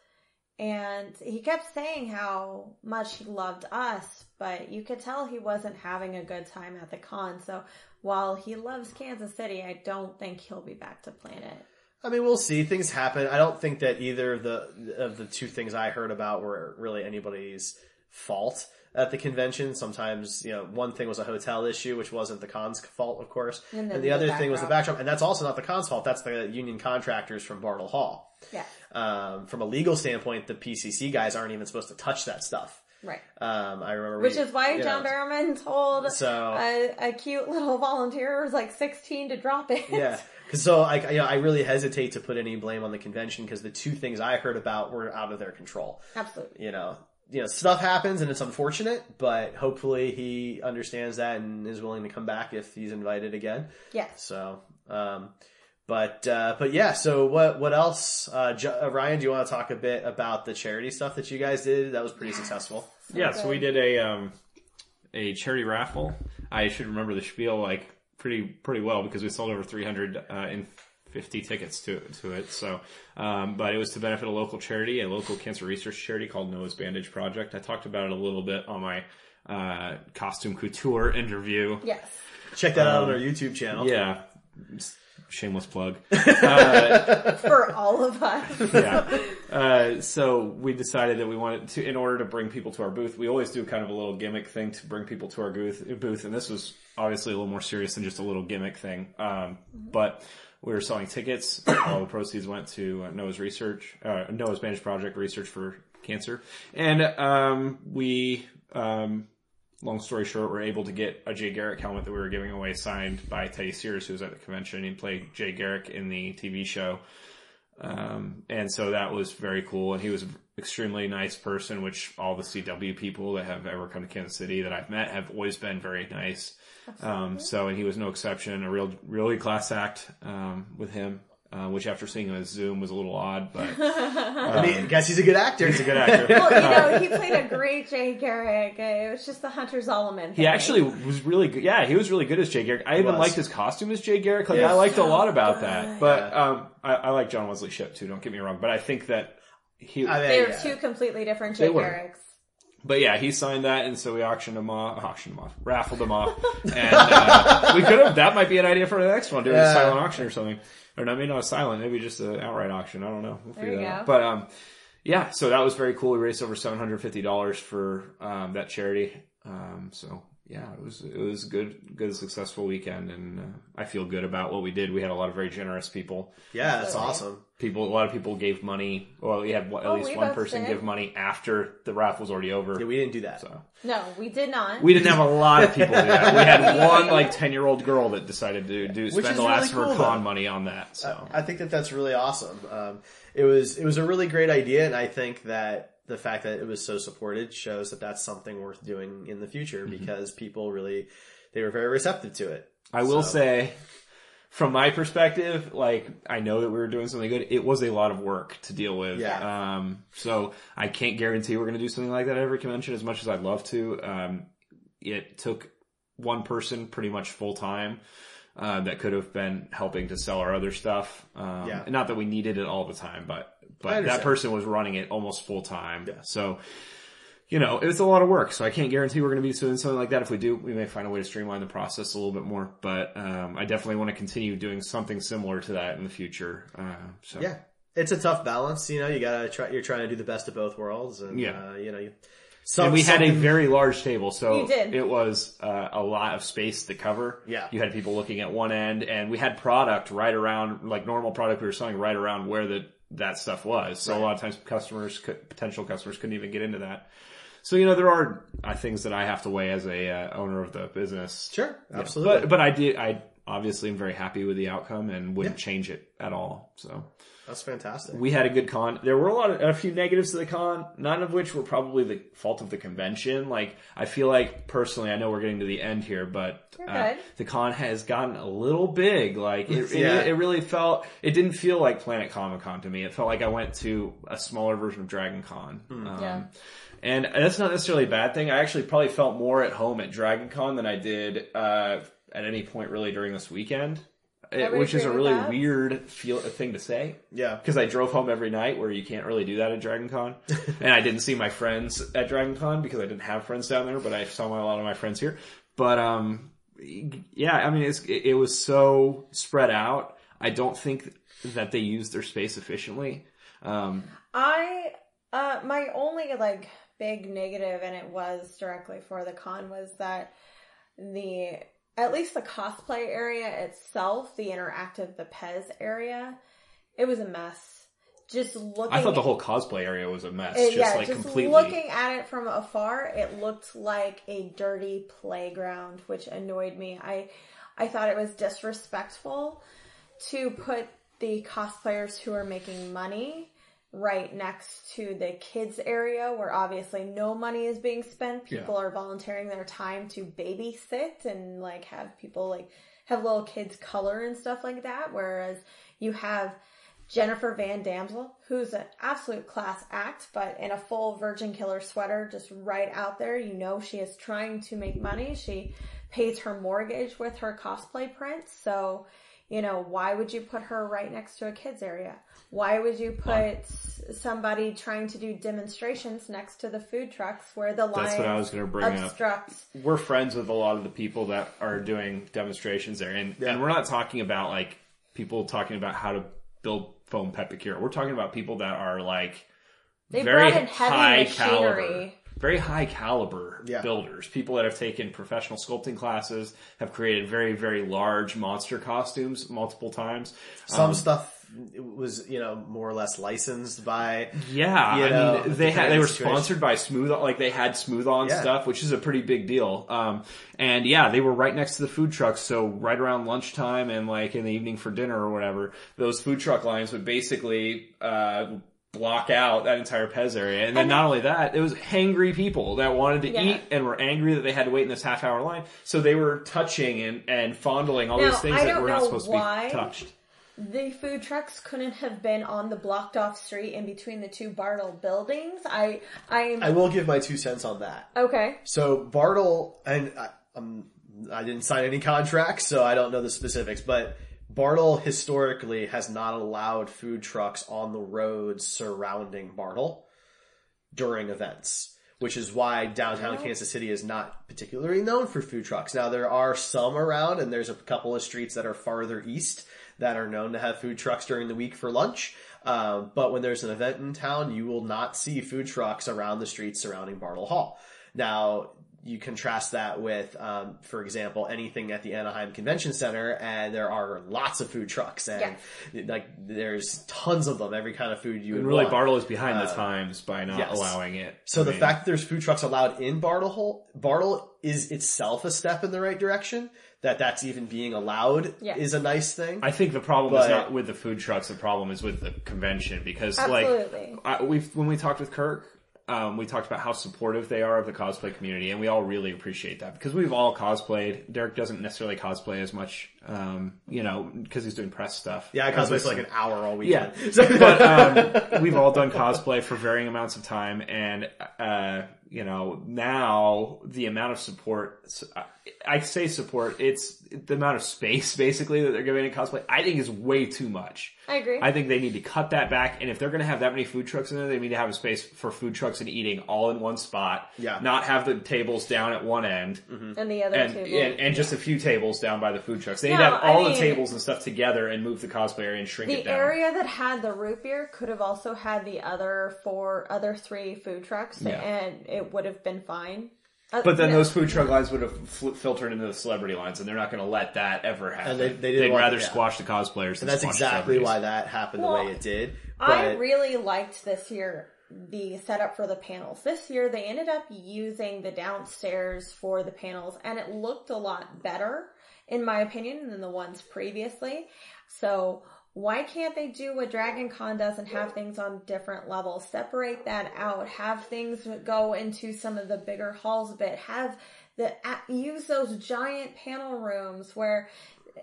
And he kept saying how much he loved us, but you could tell he wasn't having a good time at the con. So while he loves Kansas City, I don't think he'll be back to Planet. I mean, we'll see. Things happen. I don't think that either of the of the two things I heard about were really anybody's fault at the convention. Sometimes, you know, one thing was a hotel issue, which wasn't the con's fault, of course, And and, the the other thing was the backdrop. and that's also not the con's fault. That's the union contractors from Bartle Hall. Yeah, Um, from a legal standpoint, the PCC guys aren't even supposed to touch that stuff. right. Um, I remember, Which we- is why John know, Barrowman told So- a, a cute little volunteer who was like 16 to drop it. Yeah. So I, you know, I really hesitate to put any blame on the convention because the two things I heard about were out of their control. Absolutely. You know, you know, stuff happens and it's unfortunate, but hopefully he understands that and is willing to come back if he's invited again. Yeah. So, um, but, uh, but yeah, so what, what else? Uh, Jo- uh, Ryan, do you want to talk a bit about the charity stuff that you guys did? That was pretty successful. Yeah, so we did a um, a charity raffle. I should remember the spiel like pretty pretty well because we sold over 350 tickets to to it. So, um, but it was to benefit a local charity, a local cancer research charity called Noah's Bandage Project. I talked about it a little bit on my uh, costume couture interview. Yes. Check that out on our YouTube channel. Yeah, shameless plug. For all of us. yeah. Uh, so we decided that we wanted to, in order to bring people to our booth, we always do kind of a little gimmick thing to bring people to our booth, booth and this was obviously a little more serious than just a little gimmick thing. Um, but we were selling tickets. All the proceeds went to uh, Noah's research, uh, Noah's Bandage Project research for cancer. And, um, we, um, long story short, we're able to get a Jay Garrick helmet that we were giving away signed by Teddy Sears, who was at the convention. He played Jay Garrick in the TV show. Um, and so that was very cool. And he was extremely nice person, which all the CW people that have ever come to Kansas City that I've met have always been very nice. Um, so, and he was no exception, a real, really class act, um, with him, uh, which after seeing him on Zoom was a little odd, but I mean, I guess he's a good actor. he's a good actor. Well, you know, he played a great Jay Garrick. Uh, It was just the Hunter Zolomon. He actually was really good. Yeah, he was really good as Jay Garrick. I even was. liked his costume as Jay Garrick. Like Yeah. I liked a lot about that. But um, I, I like John Wesley Shipp too. Don't get me wrong. But I think that he. I mean, They were yeah. two completely different Jay Garricks. But yeah, he signed that, and so we auctioned him off, auctioned him off, raffled him off, and uh, we could have. That might be an idea for the next one, doing Yeah. a silent auction or something, or not, maybe not a silent, maybe just an outright auction. I don't know. We'll figure you that go. out. But um, yeah, so that was very cool. We raised over seven hundred fifty dollars for um, that charity. Um, so yeah, it was it was good, good, successful weekend, and uh, I feel good about what we did. We had a lot of very generous people. Yeah, that's awesome. People, a lot of people gave money. Well, we had at Oh, least we one both person did. give money after the raffle was already over. Yeah, we didn't do that. so No, we did not. we didn't have a lot of people do that. We had one like ten year old girl that decided to do Which spend the last really of her cool, con though. money on that. So I think that that's really awesome. Um, it was it was a really great idea, and I think that the fact that it was so supported shows that that's something worth doing in the future Mm-hmm. because people really they were very receptive to it. I will So- say, from my perspective, like I know that we were doing something good. It was a lot of work to deal with. Yeah. Um, so I can't guarantee we're going to do something like that at every convention as much as I'd love to. Um, it took one person pretty much full time. Uh, that could have been helping to sell our other stuff. Um, Yeah. and not that we needed it all the time, but but that person was running it almost full time. Yeah. So you know, it's a lot of work, so I can't guarantee we're going to be doing something like that. If we do, we may find a way to streamline the process a little bit more. But um, I definitely want to continue doing something similar to that in the future. Uh, so Yeah, it's a tough balance. You know, you gotta try. You're trying to do the best of both worlds, and Yeah. uh, you know, you, some, and we had a very large table, so it was uh, a lot of space to cover. Yeah. you had people looking at one end, and we had product right around, like normal product we were selling right around where the that stuff was. So a lot of times, customers, could, potential customers, couldn't even get into that. So you know, there are uh, things that I have to weigh as a uh, owner of the business. sure, absolutely. But but I did I obviously am very happy with the outcome and wouldn't change it at all. So that's fantastic. we had a good con. There were a lot of a few negatives to the con, none of which were probably the fault of the convention. Like I feel like personally, I know we're getting to the end here, but uh, the con has gotten a little big. Like it, Yeah. it, it really felt. It didn't feel like Planet Comic Con to me. It felt like I went to a smaller version of Dragon Con. Um, Yeah. and that's not necessarily a bad thing. I actually probably felt more at home at Dragon Con than I did uh, at any point really during this weekend. It- which is a really that. weird feel thing to say yeah, because I drove home every night where you can't really do that at Dragon Con. and I didn't see my friends at Dragon Con because I didn't have friends down there, but I saw my, a lot of my friends here. But, um, yeah, I mean, it's, it, it was so spread out. I don't think that they used their space efficiently. Um, I uh my only like big negative and it was directly for the con was that the at least the cosplay area itself, the interactive the Pez area, it was a mess. Just looking I thought the whole cosplay area was a mess. Uh, just yeah, like just completely. looking at it from afar, it looked like a dirty playground, which annoyed me. I I thought it was disrespectful to put the cosplayers who are making money right next to the kids area where obviously no money is being spent. People are volunteering their time to babysit and like have people like have little kids color and stuff like that. Whereas you have Jennifer Van Damsel, who's an absolute class act, but in a full Virgin Killer sweater, just right out there. You know she is trying to make money. She pays her mortgage with her cosplay prints. So, you know, why would you put her right next to a kids area? Why would you put somebody trying to do demonstrations next to the food trucks where the lines That's what I was going to bring up. obstruct? we're friends with a lot of the people that are doing demonstrations there, and and we're not talking about like people talking about how to build foam pepicure. We're talking about people that are like They very brought in heavy high machinery. caliber, very high caliber Yeah. builders. People that have taken professional sculpting classes have created very very large monster costumes multiple times. some Um, stuff was you know more or less licensed by. Yeah, you I mean, they had they were situation. sponsored by Smooth, like they had Smooth-On Yeah. stuff, which is a pretty big deal. Um, and yeah, they were right next to the food trucks, so right around lunchtime and like in the evening for dinner or whatever, those food truck lines would basically uh, block out that entire Pez area. And then not only that, it was hangry people that wanted to Yeah. eat and were angry that they had to wait in this half hour line, so they were touching and and fondling all Now, these things that were not supposed why. to be touched. The food trucks couldn't have been on the blocked off street in between the two Bartle buildings. I, I'm I will give my two cents on that. okay. So Bartle and I, um, I didn't sign any contracts, so I don't know the specifics. But Bartle historically has not allowed food trucks on the roads surrounding Bartle during events, which is why downtown Kansas City is not particularly known for food trucks. Now there are some around, and there's a couple of streets that are farther east that are known to have food trucks during the week for lunch. Um, but when there's an event in town, you will not see food trucks around the streets surrounding Bartle Hall. Now, you contrast that with, um, for example, anything at the Anaheim Convention Center, and there are lots of food trucks, and like there's tons of them, every kind of food you would And really, want. Bartle is behind the times by not yes. allowing it. So I the mean, fact that there's food trucks allowed in Bartle, Bartle is itself a step in the right direction. That that's even being allowed Yeah. is a nice thing. I think the problem But- is not with the food trucks. The problem is with the convention because, Absolutely. like, I, we've when we talked with Kirk, um, we talked about how supportive they are of the cosplay community, and we all really appreciate that because we've all cosplayed. Derek doesn't necessarily cosplay as much, um, you know, because he's doing press stuff. yeah, I cosplay but- for like an hour all Yeah, weekend. but um, we've all done cosplay for varying amounts of time, and uh, you know now the amount of support. I say support. It's the amount of space basically that they're giving in cosplay. I think is way too much. I agree. I think they need to cut that back, and if they're going to have that many food trucks in there, they need to have a space for food trucks and eating all in one spot. Yeah. not have the tables down at one end and the other and, table. and and just a few tables down by the food trucks. They need No, to have I all the mean- tables and stuff together and move the cosplay area and shrink it the down. area that had the root beer could have also had the other four, other three food trucks, Yeah. and it would have been fine. Uh, But then no. those food truck lines would have fl- filtered into the celebrity lines, and they're not going to let that ever happen. And they- they didn't would want- rather yeah. squash the cosplayers. And than that's squash exactly celebrities. why that happened the Well, way it did. But I really liked this year the setup for the panels. This year they ended up using the downstairs for the panels and it looked a lot better in my opinion than the ones previously. So why can't they do what Dragon Con does and have things on different levels? Separate that out. Have things go into some of the bigger halls a bit. Have the use those giant panel rooms where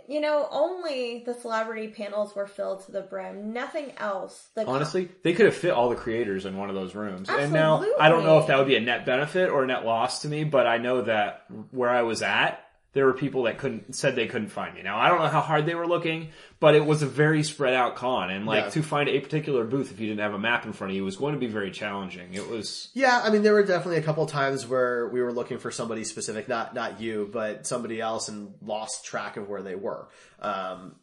you know only the celebrity panels were filled to the brim. Nothing else. The Honestly, they could have fit all the creators in one of those rooms. Absolutely. And now I don't know if that would be a net benefit or a net loss to me, but I know that where I was at, there were people that couldn't said they couldn't find me. Now I don't know how hard they were looking, but it was a very spread out con, and like Yeah. to find a particular booth if you didn't have a map in front of you was going to be very challenging. It was yeah, I mean, there were definitely a couple times where we were looking for somebody specific, not not you, but somebody else, and lost track of where they were. Um,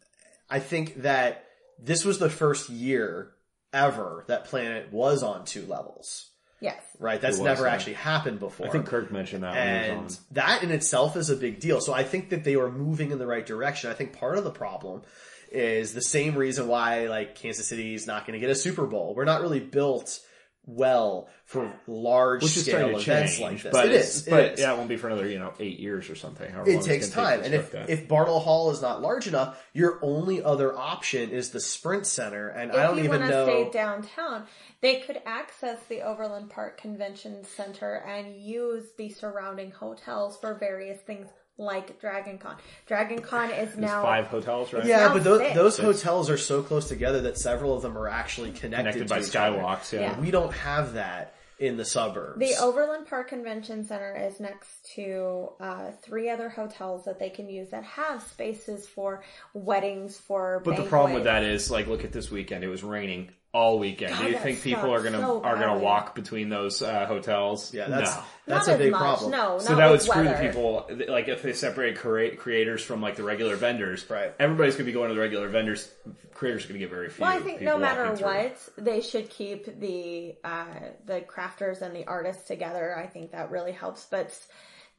I think that this was the first year ever that Planet was on two levels. Yes. Right, that's was, never yeah. actually happened before. I think Kirk mentioned that when he and was on. that in itself is a big deal. So I think that they were moving in the right direction. I think part of the problem is the same reason why like Kansas City is not going to get a Super Bowl. We're not really built well for large Which is scale events change, like this. but it's- but is. yeah, it won't be for another you know eight years or something. It takes gonna take time, and if construct that. if Bartle Hall is not large enough, your only other option is the Sprint Center, and I If don't you even want to know. stay downtown, they could access the Overland Park Convention Center and use the surrounding hotels for various things like Dragon Con. Dragon Con is There's now five hotels, right? yeah, now but those, six. those hotels are so close together that several of them are actually connected, connected to by skywalks. Yeah. Yeah. We don't have that in the suburbs. The Overland Park Convention Center is next to uh, three other hotels that they can use that have spaces for weddings, for But the problem with that is, like, look at this weekend. It was raining all weekend. Do you think people are gonna so are gonna walk between those uh, hotels? Yeah, that's no. that's Not a big much, problem. No, So not that would with screw weather. the people. Like if they separate crea- creators from like the regular vendors, Right. Everybody's gonna be going to the regular vendors. Creators are gonna get very few. Well, I think no matter what, they should keep the uh, the crafters and the artists together. I think that really helps. But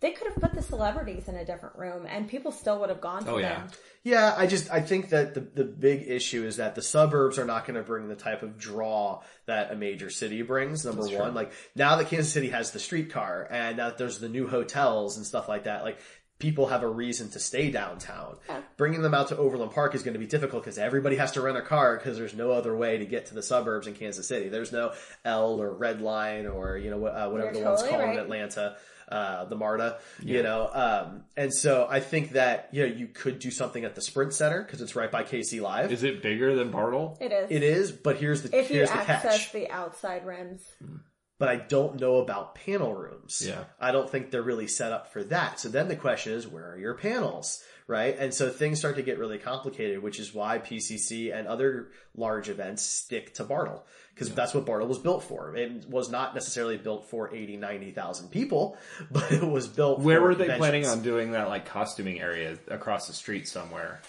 they could have put the celebrities in a different room, and people still would have gone to Oh, yeah. them. Yeah, I just I think that the the big issue is that the suburbs are not going to bring the type of draw that a major city brings. Number one, like now that Kansas City has the streetcar and now that there's the new hotels and stuff like that, like people have a reason to stay downtown. Bringing them out to Overland Park is going to be difficult because everybody has to rent a car because there's no other way to get to the suburbs in Kansas City. There's no L or Red Line or you know uh, whatever You're the one's totally called in. Atlanta. Uh, the MARTA, you know, um, and so I think that, you know, you could do something at the Sprint Center because it's right by KC Live. Is it bigger than Bartle? It is. It is, but here's the if you here's the access catch. the outside rims. But I don't know about panel rooms. Yeah. I don't think they're really set up for that. So then the question is, where are your panels? Right? And so things start to get really complicated, which is why PCC and other large events stick to Bartle. Because that's what Bartle was built for. It was not necessarily built for 80, 90,000 people, but it was built Where were they planning on doing that like costuming area across the street somewhere?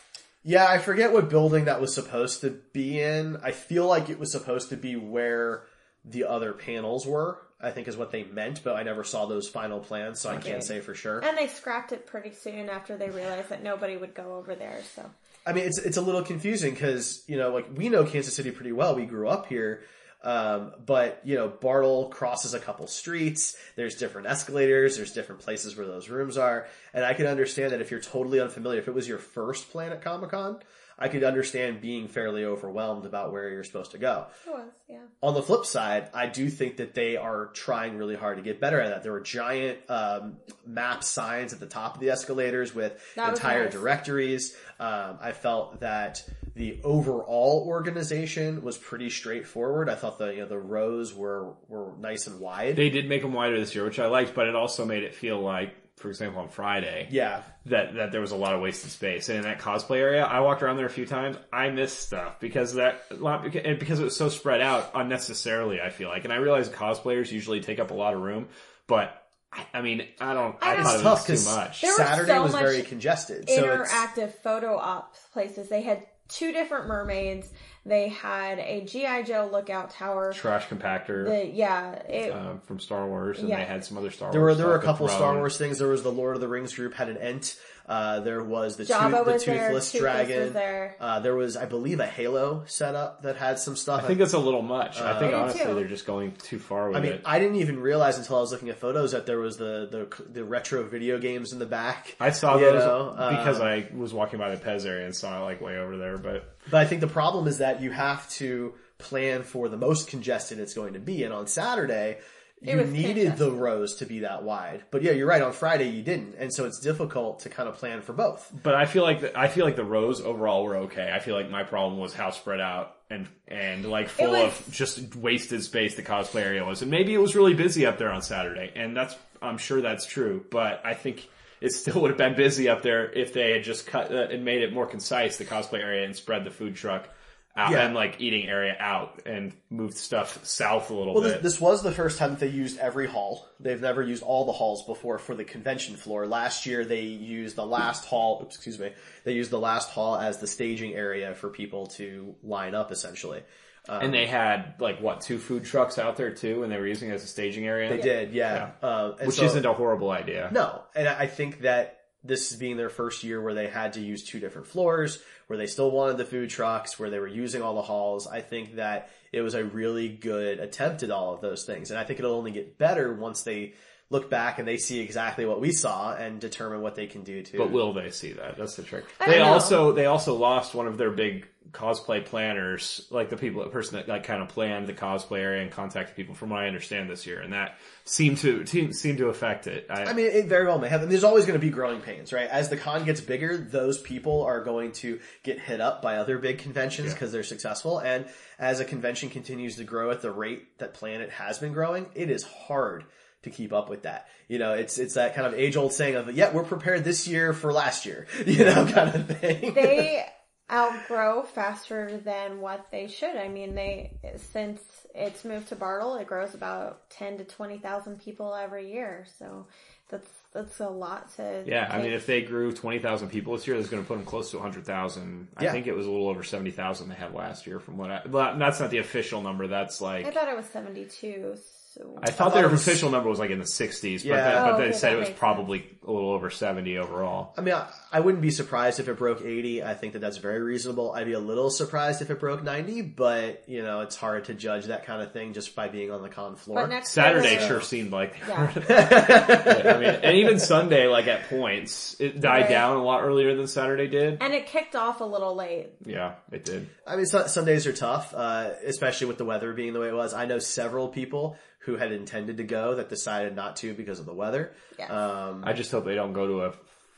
Yeah, I forget what building that was supposed to be in. I feel like it was supposed to be where the other panels were. I think is what they meant, but I never saw those final plans, so I can't say for sure. And they scrapped it pretty soon after they realized that nobody would go over there. So I mean, it's it's a little confusing because you know, like we know Kansas City pretty well. We grew up here, um, but you know, Bartle crosses a couple streets. There's different escalators. There's different places where those rooms are, and I can understand that if you're totally unfamiliar, if it was your first Planet Comic Con, I could understand being fairly overwhelmed about where you're supposed to go. it was, yeah. On the flip side, I do think that they are trying really hard to get better at that. There were giant um, map signs at the top of the escalators with That entire nice. directories. Um, I felt that the overall organization was pretty straightforward. I thought the you know the rows were were nice and wide. They did make them wider this year, which I liked, but it also made it feel like, for example, on Friday, yeah, that that there was a lot of wasted space. And in that cosplay area, I walked around there a few times. I missed stuff because that lot and because it was so spread out unnecessarily. I feel like, and I realize cosplayers usually take up a lot of room, but I, I mean, I don't. I, I thought it's it was too much. There was Saturday so was much very congested. So Interactive photo op places. They had two different mermaids. They had a GI Joe lookout tower. Trash compactor The, yeah, it, um, from Star Wars, and Yeah. they had some other Star Wars. there were Wars. there were a couple Star. Wars things. There was the Lord of the Rings group had an Ent. Uh, there was the, Jabba tooth, the was there. toothless Toothless dragon. was there. Uh, there was, I believe, a Halo setup that had some stuff. I think that's a little much. I think honestly too. they're just going too far with I mean, it. I didn't even realize until I was looking at photos that there was the the, the retro video games in the back. I saw those know, uh, because I was walking by the Pez area and saw it like way over there. But But I think the problem is that you have to plan for the most congested it's going to be, and on Saturday. You needed the rows to be that wide, but yeah, you're right. On Friday, you didn't, and so it's difficult to kind of plan for both. but I feel like the, I feel like the rows overall were okay. I feel like my problem was how spread out and and like full was- of just wasted space the cosplay area was, and maybe it was really busy up there on Saturday, and that's I'm sure that's true. But I think it still would have been busy up there if they had just cut uh, and made it more concise the cosplay area and spread the food truck out Yeah. and like eating area out and moved stuff south a little Well, bit. this, this was the first time that they used every hall. They've never used all the halls before for the convention floor. Last year, they used the last hall. Oops, excuse me. They used the last hall as the staging area for people to line up, essentially. and they had like what two food trucks out there too, and they were using it as a staging area. They did, yeah. Uh, and which so- isn't a horrible idea. No, and I think that this being their first year where they had to use two different floors, where they still wanted the food trucks, where they were using all the halls, I think that it was a really good attempt at all of those things. And I think it'll only get better once they look back and they see exactly what we saw and determine what they can do to. But will they see that? That's the trick. I They know. also they also lost one of their big cosplay planners, like the people, the person that like kind of planned the cosplay area and contacted people, from what I understand this year, and that seemed to seemed, seemed to affect it. I, I mean, it very well may have. There's always going to be growing pains, right? As the con gets bigger, those people are going to get hit up by other big conventions because they're successful. And as a convention continues to grow at the rate that Planet has been growing, it is hard to keep up with that. You know, it's it's that kind of age old saying of, "Yeah, we're prepared this year for last year," you know, kind of thing. they outgrow faster than what they should. I mean, they since it's moved to Bartle, it grows about ten to twenty thousand people every year. So that's that's a lot to. yeah, I mean, if they grew twenty thousand people this year, that's going to put them close to hundred thousand. I think it was a little over seventy thousand they had last year, from what I. Well, that's not the official number. That's like I thought it was seventy two. So I thought thought their was- official number was like in the 60s, but, Yeah. then, but Oh, they okay, said it was makes probably a little over 70 overall. I mean, I, I wouldn't be surprised if it broke 80. I think that that's very reasonable. I'd be a little surprised if it broke 90, but you know, it's hard to judge that kind of thing just by being on the con floor. but next Saturday year, sure seemed like, Yeah. I mean, and even Sunday, like at points, it died Right. down a lot earlier than Saturday did. and it kicked off a little late. Yeah, it did. I mean, Sun- Sundays are tough, uh, especially with the weather being the way it was. I know several people who had intended to go that decided not to because of the weather. Yes. Um, I just hope they don't go to a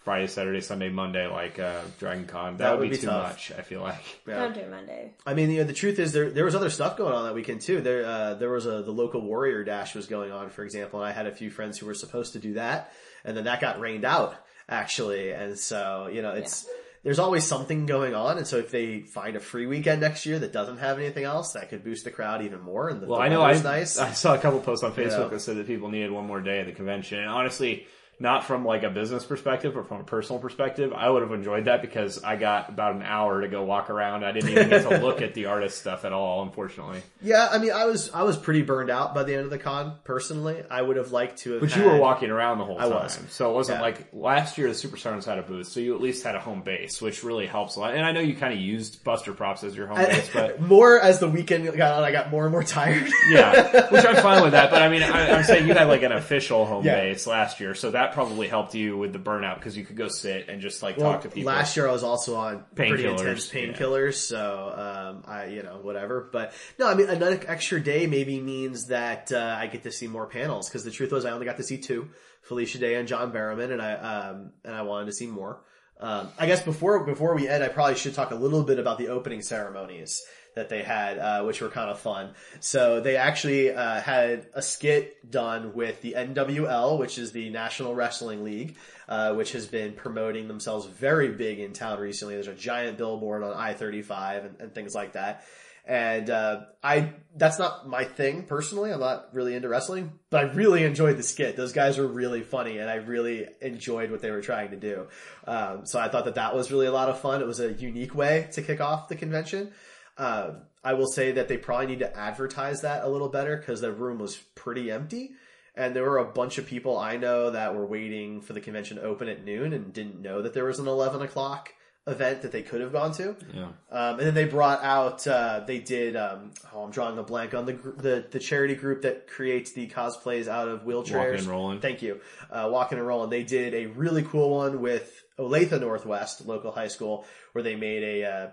Friday, Saturday, Sunday, Monday like uh, Dragon Con. That, That would, would be, be too tough. much. I feel like. yeah. Don't do Monday. I mean, you know, the truth is there there was other stuff going on that weekend too. There uh, there was a the local warrior dash was going on, for example, and I had a few friends who were supposed to do that, and then that got rained out actually, and so you know it's. There's always something going on, and so if they find a free weekend next year that doesn't have anything else, that could boost the crowd even more. And the, Well, the I know I, nice. I saw a couple posts on Facebook Yeah. that said that people needed one more day at the convention, and honestly, not from like a business perspective, but from a personal perspective, I would have enjoyed that because I got about an hour to go walk around. I didn't even get to look at the artist stuff at all, unfortunately. Yeah, I mean, I was I was pretty burned out by the end of the con. Personally, I would have liked to have. But you were walking around the whole time, was. so it wasn't Yeah. like last year the Super Stars had a booth, so you at least had a home base, which really helps a lot. And I know you kind of used Buster Props as your home base, but more as the weekend got on, I got more and more tired. yeah, which I'm fine with that. But I mean, I, I'm saying you had like an official home Yeah. base last year, so that probably helped you with the burnout because you could go sit and just like Well, talk to people. Last year I was also on pretty Painkillers, intense yeah. painkillers, so um, I, you know, whatever. But no, I mean, another extra day maybe means that uh, I get to see more panels because the truth was I only got to see two, Felicia Day and John Barrowman, and I um, and I wanted to see more. Um, I guess before before we end, I probably should talk a little bit about the opening ceremonies that they had, uh, which were kind of fun. So they actually uh, had a skit done with the NWL, which is the National Wrestling League, uh, which has been promoting themselves very big in town recently. There's a giant billboard on I-35 and, and things like that. And uh, I that's not my thing personally. I'm not really into wrestling, but I really enjoyed the skit. Those guys were really funny, and I really enjoyed what they were trying to do. Um, so I thought that that was really a lot of fun. It was a unique way to kick off the convention. Um, I will say that they probably need to advertise that a little better because the room was pretty empty. And there were a bunch of people I know that were waiting for the convention to open at noon and didn't know that there was an 11 o'clock event that they could have gone to. yeah. Um, and then they brought out, uh, they did, um, oh, I'm drawing a blank on the, the, the charity group that creates the cosplays out of wheelchairs. Walking and Rolling. Thank you. Uh, Walking and Rolling. They did a really cool one with Olathe Northwest local high school where they made a, uh,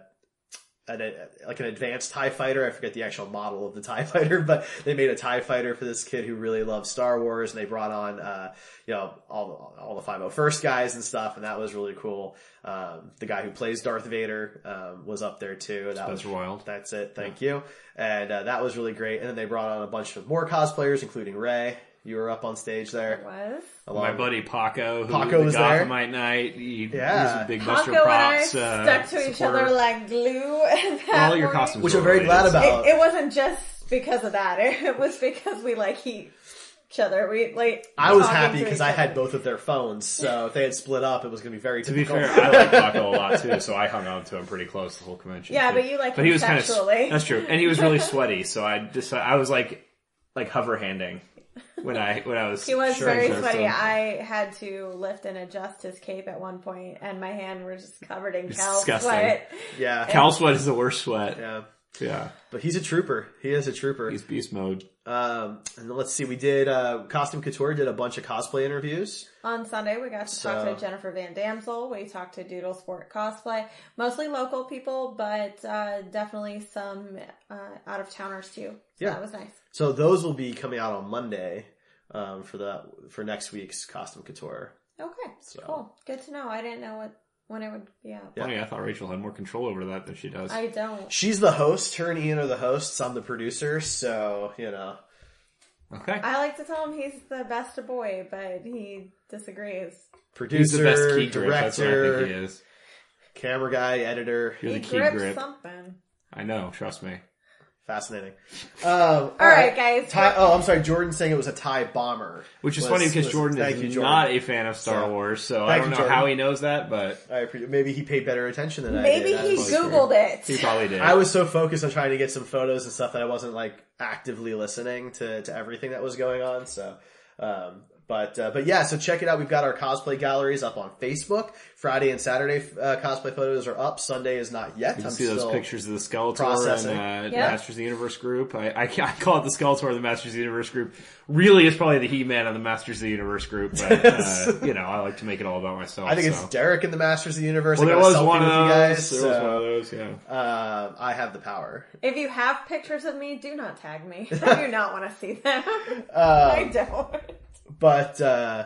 an, a, like an advanced TIE fighter. I forget the actual model of the TIE fighter, but they made a TIE fighter for this kid who really loves Star Wars and they brought on, uh, you know, all, all the 501st guys and stuff. And that was really cool. Um, the guy who plays Darth Vader, um, was up there too. That Spencer was, Wilde. That's it. Thank you. And, uh, that was really great. And then they brought on a bunch of more cosplayers, including Ray. You were up on stage there. Was My buddy Paco, who Paco the was there? Gothamite Knight, he, Yeah. he's a big Paco Buster and I Props. uh, stuck to each supporter. other like glue. At that All your point. costumes, Which I'm very glad about. It, it wasn't just because of that. It was because we like each other. We like. I was happy because each I had both of their phones, so if they had split up, it was going to be very To be difficult. fair, I like Paco a lot too, so I hung on to him pretty close the whole convention. Yeah, too. but you like but him he was kind of sexually. that's true, and he was really sweaty, so I just I was like like hover handing when I when I was He was showing very stuff, sweaty. I had to lift and adjust his cape at one point, and my hand was just covered in It's cow disgusting. sweat. yeah, Cow sweat is the worst sweat. yeah. Yeah, But he's a trooper. He is a trooper. he's beast mode. Um, and let's see, we did uh, Costume Couture did a bunch of cosplay interviews. On Sunday, we got to talk to Jennifer Van Damsel. We talked to Doodle Sport Cosplay. Mostly local people, but uh, definitely some uh, out of towners too. So Yeah. that was nice. So those will be coming out on Monday um, for the for next week's Costume Couture. Okay, cool. Good to know. I didn't know what when it would be out. Funny, I thought Rachel had more control over that than she does. I don't. She's the host. Her and Ian are the hosts. I'm the producer. So you know, okay, I like to tell him he's the best of boy, but he disagrees. producer, he's the best key grip. That's what I director, think he is. camera guy, editor. You're he the key grips grip. something. I know. Trust me. Fascinating. Um, all right, guys. Ty, oh, I'm sorry. Jordan's saying it was a TIE bomber, Which is Was- funny because was- Jordan is you, Jordan. not a fan of Star So, Wars, so I don't you, know Jordan. how he knows that, but I appreciate. Maybe he paid better attention than I did. Maybe he That's probably Googled it. he probably did. I was so focused on trying to get some photos and stuff that I wasn't like actively listening to, to everything that was going on. So, um, but uh, but yeah, so check it out. We've got our cosplay galleries up on Facebook. Friday and Saturday uh, cosplay photos are up. Sunday is not yet. You can I'm see those pictures of the Skeletor processing. and uh, Yep. Masters of the Universe group. I, I, I call it the Skeletor of the Masters of the Universe group. Really, it's probably the He-Man of the Masters of the Universe group, but uh, you know, I like to make it all about myself. I think so. it's Derek in the Masters of the Universe. Well, I there was one of those. you guys. there was one of those. Yeah. uh, I have the power. If you have pictures of me, do not tag me. I do not want to see them. Um, I don't. But uh,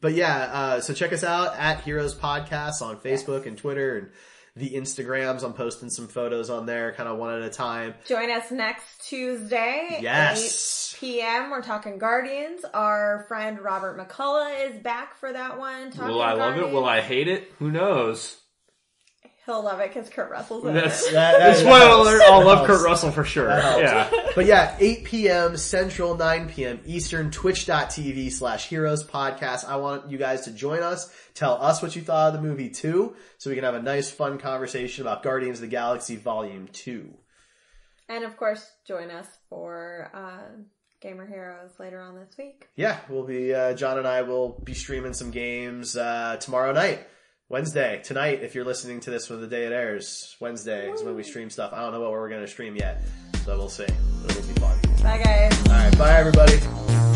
but yeah, uh, so check us out at Heroes Podcasts on Facebook and Twitter and the Instagrams. I'm posting some photos on there, kind of one at a time. Join us next Tuesday, Yes. 8 p.m. We're talking Guardians. Our friend Robert McCullough is back for that one. Talking Will I love it? Will I hate it? Who knows? He'll love it because Kurt Russell's in That's it. That- that- spoiler that alert. I'll love. Kurt Russell for sure. That helps. Yeah. But yeah, 8 p.m. Central, 9 p.m. Eastern, twitch.tv slash heroes podcast. I want you guys to join us. Tell us what you thought of the movie too, so we can have a nice fun conversation about Guardians of the Galaxy Volume 2. And of course, join us for uh, Gamer Heroes later on this week. Yeah, we'll be, uh, John and I will be streaming some games, uh, tomorrow night. Wednesday, tonight, if you're listening to this when the day it airs, Wednesday is when we stream stuff. I don't know what we're going to stream yet, so we'll see. It'll be fun. Bye, guys. Alright, bye everybody.